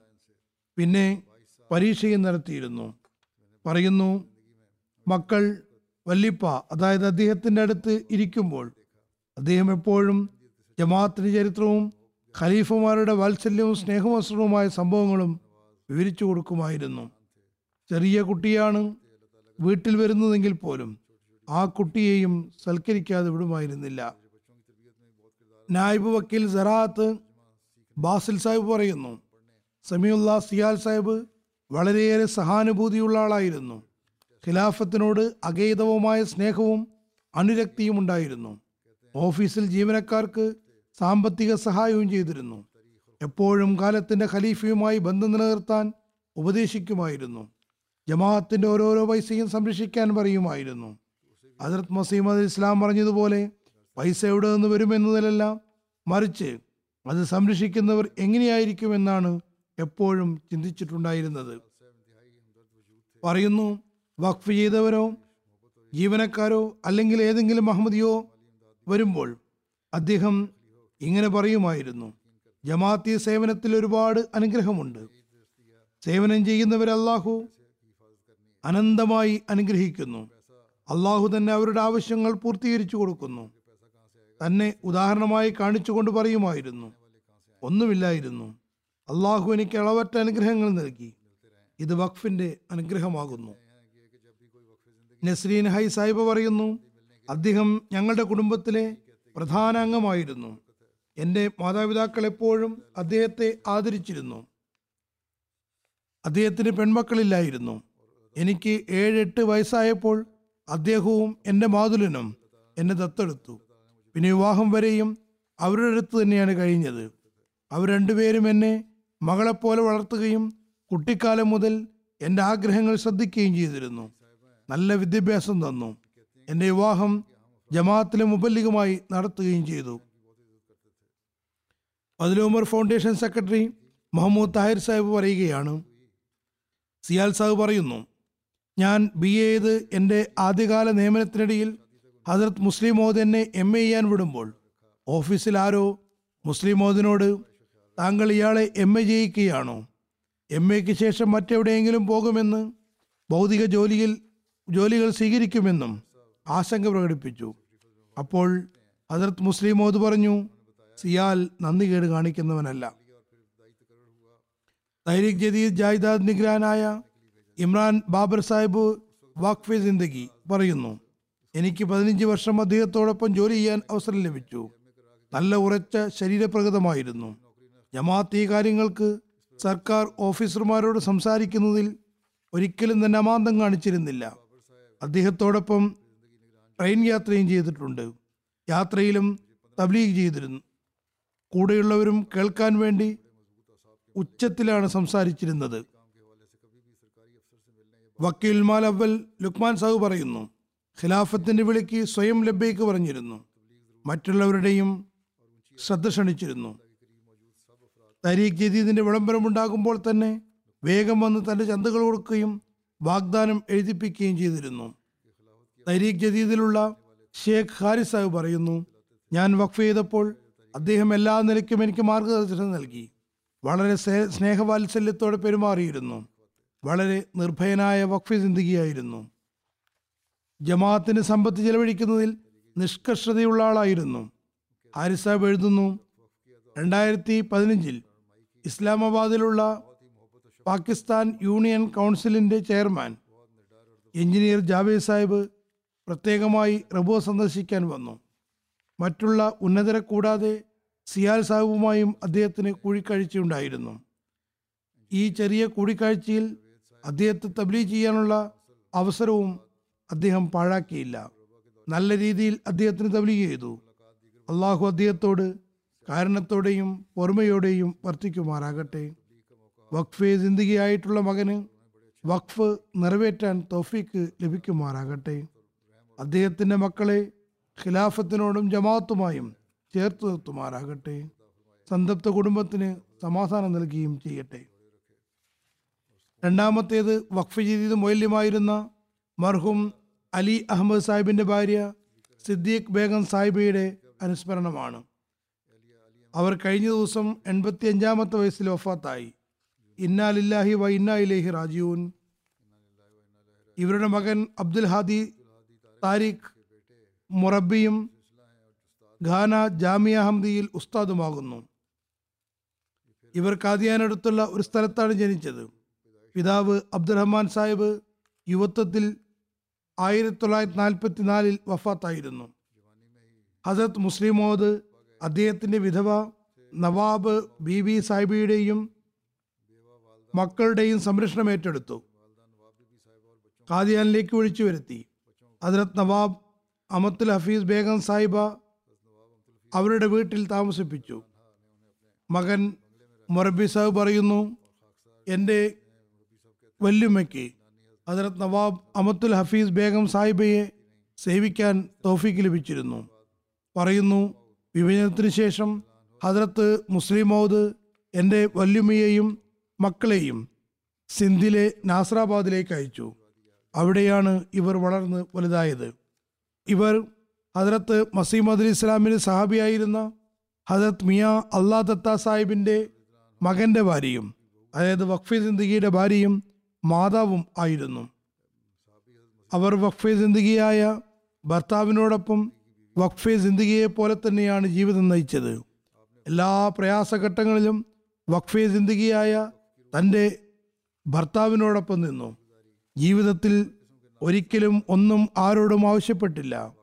Speaker 2: പിന്നെ പരീക്ഷയും നടത്തിയിരുന്നു. പറയുന്നു മക്കൾ വല്ലിപ്പ അതായത് അദ്ദേഹത്തിന്റെ അടുത്ത് ഇരിക്കുമ്പോൾ അദ്ദേഹം എപ്പോഴും ജമാഅത്തിന് ചരിത്രവും ഖലീഫമാരുടെ വാത്സല്യവും സ്നേഹവസ്ത്രവുമായ സംഭവങ്ങളും വിവരിച്ചു കൊടുക്കുമായിരുന്നു. ചെറിയ കുട്ടിയാണ് വീട്ടിൽ വരുന്നതെങ്കിൽ പോലും ആ കുട്ടിയെയും സൽക്കരിക്കാതെ വിടുമായിരുന്നില്ല. നായിബ് വക്കീൽ സറാത്ത് ബാസിൽ സാഹിബ് പറയുന്നു സമീഉല്ല സിയാൽ സാഹിബ് വളരെയേറെ സഹാനുഭൂതിയുള്ള ആളായിരുന്നു. ഖിലാഫത്തിനോട് അഗൈതവുമായ സ്നേഹവും അനുരക്തിയും ഉണ്ടായിരുന്നു. ഓഫീസിൽ ജീവനക്കാർക്ക് സാമ്പത്തിക സഹായവും ചെയ്തിരുന്നു. എപ്പോഴും കാലത്തിന്റെ ഖലീഫയുമായി ബന്ധം നിലനിർത്താൻ ഉപദേശിക്കുമായിരുന്നു. ജമാഅത്തിന്റെ ഓരോരോ പൈസയും സംരക്ഷിക്കാൻ പറയുമായിരുന്നു. ഹജറത് മസീമ ഇസ്ലാം പറഞ്ഞതുപോലെ പൈസ എവിടെ നിന്ന് വരുമെന്നതിലല്ല മറിച്ച് അത് സംരക്ഷിക്കുന്നവർ എങ്ങനെയായിരിക്കുമെന്നാണ് എപ്പോഴും ചിന്തിച്ചിട്ടുണ്ടായിരുന്നത്. പറയുന്നു വഖഫ് ചെയ്തവരോ ജീവനക്കാരോ അല്ലെങ്കിൽ ഏതെങ്കിലും അഹമ്മദിയോ വരുമ്പോൾ അദ്ദേഹം ഇങ്ങനെ പറയുമായിരുന്നു ജമാഅത്തി സേവനത്തിൽ ഒരുപാട് അനുഗ്രഹമുണ്ട്. സേവനം ചെയ്യുന്നവർ അള്ളാഹു അനന്തമായി അനുഗ്രഹിക്കുന്നു. അള്ളാഹു തന്നെ അവരുടെ ആവശ്യങ്ങൾ പൂർത്തീകരിച്ചു കൊടുക്കുന്നു. തന്നെ ഉദാഹരണമായി കാണിച്ചുകൊണ്ട് പറയുമായിരുന്നു ഒന്നുമില്ലായിരുന്നു. അള്ളാഹു എനിക്ക് അളവറ്റ അനുഗ്രഹങ്ങൾ നൽകി. ഇത് വഖഫിന്റെ അനുഗ്രഹമാകുന്നു. നസ്രീൻ ഹൈ സാഹിബ് പറയുന്നു അദ്ദേഹം ഞങ്ങളുടെ കുടുംബത്തിലെ പ്രധാന അംഗമായിരുന്നു. എന്റെ മാതാപിതാക്കൾ എപ്പോഴും അദ്ദേഹത്തെ ആദരിച്ചിരുന്നു. അദ്ദേഹത്തിന് പെൺമക്കളില്ലായിരുന്നു. എനിക്ക് ഏഴ് എട്ട് വയസ്സായപ്പോൾ അദ്ദേഹവും എന്റെ മാതുലനും എന്നെ ദത്തെടുത്തു. പിന്നെ വിവാഹം വരെയും അവരുടെ അടുത്ത് തന്നെയാണ് കഴിഞ്ഞത്. അവർ രണ്ടുപേരും എന്നെ മകളെപ്പോലെ വളർത്തുകയും കുട്ടിക്കാലം മുതൽ എന്റെ ആഗ്രഹങ്ങൾ ശ്രദ്ധിക്കുകയും ചെയ്തിരുന്നു. നല്ല വിദ്യാഭ്യാസം തന്നു. എന്റെ വിവാഹം ജമാഅത്തിലെ മുബല്ലികമായി നടത്തുകയും ചെയ്തു. അതിലുമർ ഫൗണ്ടേഷൻ സെക്രട്ടറി മുഹമ്മദ് താഹിർ സാഹിബ് പറയുകയാണ്. സിയാൽ സാഹിബ് പറയുന്നു ഞാൻ ബി എ ചെയ്ത് എന്റെ ആദ്യകാല നിയമനത്തിനിടയിൽ ഹസരത് മുസ്ലിം മോദ് എന്നെ എം എ ചെയ്യാൻ വിടുമ്പോൾ ഓഫീസിൽ ആരോ മുസ്ലിം മോദിനോട് താങ്കൾ ഇയാളെ എം എ ചെയ്യിക്കുകയാണോ? എം എക്ക് ശേഷം മറ്റെവിടെയെങ്കിലും പോകുമെന്ന് ഭൗതിക ജോലിയിൽ ജോലികൾ സ്വീകരിക്കുമെന്നും ആശങ്ക പ്രകടിപ്പിച്ചു. അപ്പോൾ ഹസരത് മുസ്ലിം മോദ് പറഞ്ഞു സിയാൽ നന്ദി കേട് കാണിക്കുന്നവനല്ല. തൈരിക് ജദീദ് ജായിദാദ് നിഗ്രാനായ ഇമ്രാൻ ബാബർ സാഹിബ് വാക്ഫെ സിന്ദഗി പറയുന്നു എനിക്ക് പതിനഞ്ച് വർഷം അദ്ദേഹത്തോടൊപ്പം ജോലി ചെയ്യാൻ അവസരം ലഭിച്ചു. നല്ല ഉറച്ച ശരീരപ്രകൃതമായിരുന്നു. ജമാഅത്ത് ഈ കാര്യങ്ങൾക്ക് സർക്കാർ ഓഫീസർമാരോട് സംസാരിക്കുന്നതിൽ ഒരിക്കലും തന്നെ അമാന്തം കാണിച്ചിരുന്നില്ല. അദ്ദേഹത്തോടൊപ്പം ട്രെയിൻ യാത്രയും ചെയ്തിട്ടുണ്ട്. യാത്രയിലും തബ്ലീഗ് ചെയ്തിരുന്നു. കൂടെയുള്ളവരും കേൾക്കാൻ വേണ്ടി ഉച്ചത്തിലാണ് സംസാരിച്ചിരുന്നത്. വക്കീൽ മാൽ അവൽ ലുക്മാൻ സാഹു പറയുന്നു ഖിലാഫത്തിന്റെ വിളിക്ക് സ്വയം ലബ്ബേക്ക് പറഞ്ഞിരുന്നു. മറ്റുള്ളവരുടെയും ശ്രദ്ധ ക്ഷണിച്ചിരുന്നു. തരീഖ് ജദീദിന്റെ വിളംബരമുണ്ടാകുമ്പോൾ തന്നെ വേഗം വന്ന് തന്റെ ചന്തകൾ കൊടുക്കുകയും വാഗ്ദാനം എഴുതിപ്പിക്കുകയും ചെയ്തിരുന്നു. തരീഖ് ജദീദിലുള്ള ഷേഖ് ഹാരിസ് സാഹിബ് പറയുന്നു ഞാൻ വഖഫ് ചെയ്തപ്പോൾ അദ്ദേഹം എല്ലാ നിലയ്ക്കും എനിക്ക് മാർഗദർശനം നൽകി. വളരെ സ്നേ- സ്നേഹവാത്സല്യത്തോടെ പെരുമാറിയിരുന്നു. വളരെ നിർഭയനായ വഖഫ് ചിന്തികയായിരുന്നു ജമാഅത്തിന് സമ്പത്ത് ചെലവഴിക്കുന്നതിൽ നിഷ്കർഷതയുള്ള ആളായിരുന്നു. ഹാരിസ് സാഹിബ് എഴുതുന്നു രണ്ടായിരത്തി പതിനഞ്ചിൽ ഇസ്ലാമാബാദിലുള്ള പാകിസ്ഥാൻ യൂണിയൻ കൗൺസിലിന്റെ ചെയർമാൻ എഞ്ചിനീയർ ജാവേദ് സാഹിബ് പ്രത്യേകമായി റബുവ സന്ദർശിക്കാൻ വന്നു. മറ്റുള്ള ഉന്നതരെ കൂടാതെ സിയാൽ സാഹിബുമായും അദ്ദേഹത്തിന് കൂടിക്കാഴ്ചയുണ്ടായിരുന്നു. ഈ ചെറിയ കൂടിക്കാഴ്ചയിൽ അദ്ദേഹത്തെ തബ്ലീ ചെയ്യാനുള്ള അവസരവും അദ്ദേഹം പാഴാക്കിയില്ല. നല്ല രീതിയിൽ അദ്ദേഹത്തിന് തബ്ലീ ചെയ്തു. അള്ളാഹു അദ്ദേഹത്തോട് കാരണത്തോടെയും ഓർമ്മയോടെയും വർത്തിക്കുമാറാകട്ടെ. വഖഫ് ജിന്ദഗിയായിട്ടുള്ള മകന് വഖഫ് നിറവേറ്റാൻ തൗഫീക്ക് ലഭിക്കുമാറാകട്ടെ. അദ്ദേഹത്തിന്റെ മക്കളെ ഖിലാഫത്തിനോടും ജമാഅത്തുമായും ചേർത്ത് നിർത്തുമാറാകട്ടെ. സന്തപ്ത കുടുംബത്തിന് സമാധാനം നൽകുകയും ചെയ്യട്ടെ. രണ്ടാമത്തേത് വഖഫ് ചെയ്തത് മൗല്യമായിരുന്ന മർഹും അലി അഹമ്മദ് സാഹിബിന്റെ ഭാര്യ സിദ്ദീഖ് ബേഗം സാഹിബയുടെ അനുസ്മരണമാണ്. അവർ കഴിഞ്ഞ ദിവസം എൺപത്തി അഞ്ചാമത്തെ വയസ്സിൽ വഫാത്തായി. ഇന്നാലില്ലാഹി വ ഇന്നാ ഇലേഹി രാജീവൻ ഇവരുടെ മകൻ അബ്ദുൽ ഹാദി താരിഖ് മുറബിയും ഖാന ജാമിയ ഹംദിയിൽ ഉസ്താദുമാകുന്നു. ഇവർ കാദിയാനടുത്തുള്ള ഒരു സ്ഥലത്താണ് ജനിച്ചത്. പിതാവ് അബ്ദുറഹ്മാൻ സാഹിബ് യുവത്വത്തിൽ ആയിരത്തി തൊള്ളായിരത്തി നാൽപ്പത്തി നാലിൽ വഫാത്തായിരുന്നു. ഹസരത് മുസ്ലിം മോദ് അദ്ദേഹത്തിന്റെ വിധവ നവാബ് ബി ബി സാഹിബിയുടെയും മക്കളുടെയും സംരക്ഷണം ഏറ്റെടുത്തു. കാതിയാനിലേക്ക് വിളിച്ചു വരുത്തി ഹസരത് നവാബ് അമത്തുൽ ഹഫീസ് ബേഗം സാഹിബ അവരുടെ വീട്ടിൽ താമസിപ്പിച്ചു. മകൻ മൊറബി സാഹിബ് പറയുന്നു എന്റെ വല്യുമ്മയ്ക്ക് ഹജറത് നവാബ് അമത്തുൽ ഹഫീസ് ബേഗം സാഹിബയെ സേവിക്കാൻ തോഫീക്ക് ലഭിച്ചിരുന്നു. പറയുന്നു വിഭജനത്തിന് ശേഷം ഹജറത്ത് മുസ്ലിം മൗദ് എന്റെ വല്യുമ്മയെയും മക്കളെയും സിന്ധിലെ നാസറാബാദിലേക്ക് അയച്ചു. അവിടെയാണ് ഇവർ വളർന്ന് വലുതായത്. ഇവർ ഹജറത്ത് മസീമദ് അലി ഇസ്ലാമിന് സഹാബിയായിരുന്ന ഹജറത് മിയ അള്ളാ ദത്ത സാഹിബിന്റെ മകന്റെ ഭാര്യയും അതായത് വഖഫി സിന്ദഗിയുടെ ഭാര്യയും മാതാവും ആയിരുന്നു. അവർ വഖഫെ സിന്ദഗിയായ ഭർത്താവിനോടൊപ്പം വഖഫെ സിന്ദഗിയെ പോലെ തന്നെയാണ് ജീവിതം നയിച്ചത്. എല്ലാ പ്രയാസഘട്ടങ്ങളിലും വഖഫെ സിന്ദഗിയായ തന്റെ ഭർത്താവിനോടൊപ്പം നിന്നു. ജീവിതത്തിൽ ഒരിക്കലും ഒന്നും ആരോടും ആവശ്യപ്പെട്ടില്ല.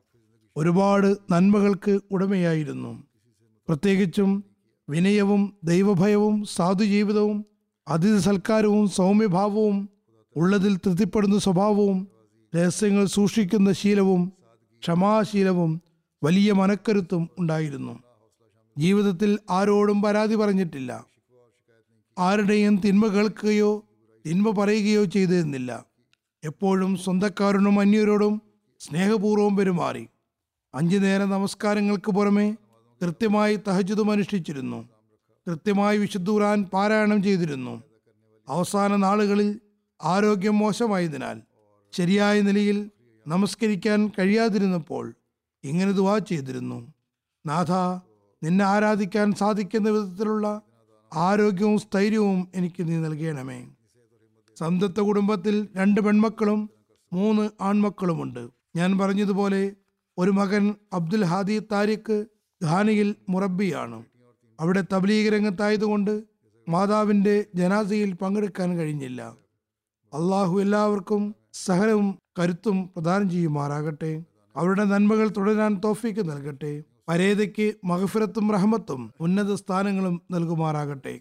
Speaker 2: ഒരുപാട് നന്മകൾക്ക് ഉടമയായിരുന്നു. പ്രത്യേകിച്ചും വിനയവും ദൈവഭയവും സാധുജീവിതവും അതിഥി സൽക്കാരവും സൗമ്യഭാവവും ഉള്ളതിൽ തൃപ്തിപ്പെടുന്ന സ്വഭാവവും രഹസ്യങ്ങൾ സൂക്ഷിക്കുന്ന ശീലവും ക്ഷമാശീലവും വലിയ മനക്കരുത്തും ഉണ്ടായിരുന്നു. ജീവിതത്തിൽ ആരോടും പരാതി പറഞ്ഞിട്ടില്ല. ആരുടെയും തിന്മ കേൾക്കുകയോ തിന്മ പറയുകയോ ചെയ്തിരുന്നില്ല. എപ്പോഴും സ്വന്തക്കാരോടും അന്യരോടും സ്നേഹപൂർവം പെരുമാറി. അഞ്ചു നേര നമസ്കാരങ്ങൾക്ക് പുറമെ കൃത്യമായി തഹജുദും അനുഷ്ഠിച്ചിരുന്നു. കൃത്യമായി വിശുദ്ധ ഖുർആൻ പാരായണം ചെയ്തിരുന്നു. അവസാന നാളുകളിൽ ആരോഗ്യം മോശമായതിനാൽ ശരിയായ നിലയിൽ നമസ്കരിക്കാൻ കഴിയാതിരുന്നപ്പോൾ ഇങ്ങനെ ദുവാ ചെയ്തിരുന്നു. നാഥ നിന്നെ ആരാധിക്കാൻ സാധിക്കുന്ന വിധത്തിലുള്ള ആരോഗ്യവും സ്ഥൈര്യവും എനിക്ക് നീ നൽകണമേ. സന്തത്ത കുടുംബത്തിൽ രണ്ട് പെൺമക്കളും മൂന്ന് ആൺമക്കളുമുണ്ട്. ഞാൻ പറഞ്ഞതുപോലെ ഒരു മകൻ അബ്ദുൽ ഹാദി താരിഖ് ഖാനിയിൽ മുറബിയാണ് അവിടെ തബ്ലീഗ് രംഗത്തായതുകൊണ്ട് മാതാവിന്റെ ജനാസയിൽ പങ്കെടുക്കാൻ കഴിഞ്ഞില്ല. അള്ളാഹു എല്ലാവർക്കും സഹനവും കരുത്തും പ്രദാനം ചെയ്യുമാറാകട്ടെ. അവരുടെ നന്മകൾ തുടരാൻ തോഫിക്ക് നൽകട്ടെ. പരേതയ്ക്ക് മഹഫിറത്തും റഹമത്തും ഉന്നത സ്ഥാനങ്ങളും നൽകുമാറാകട്ടെ.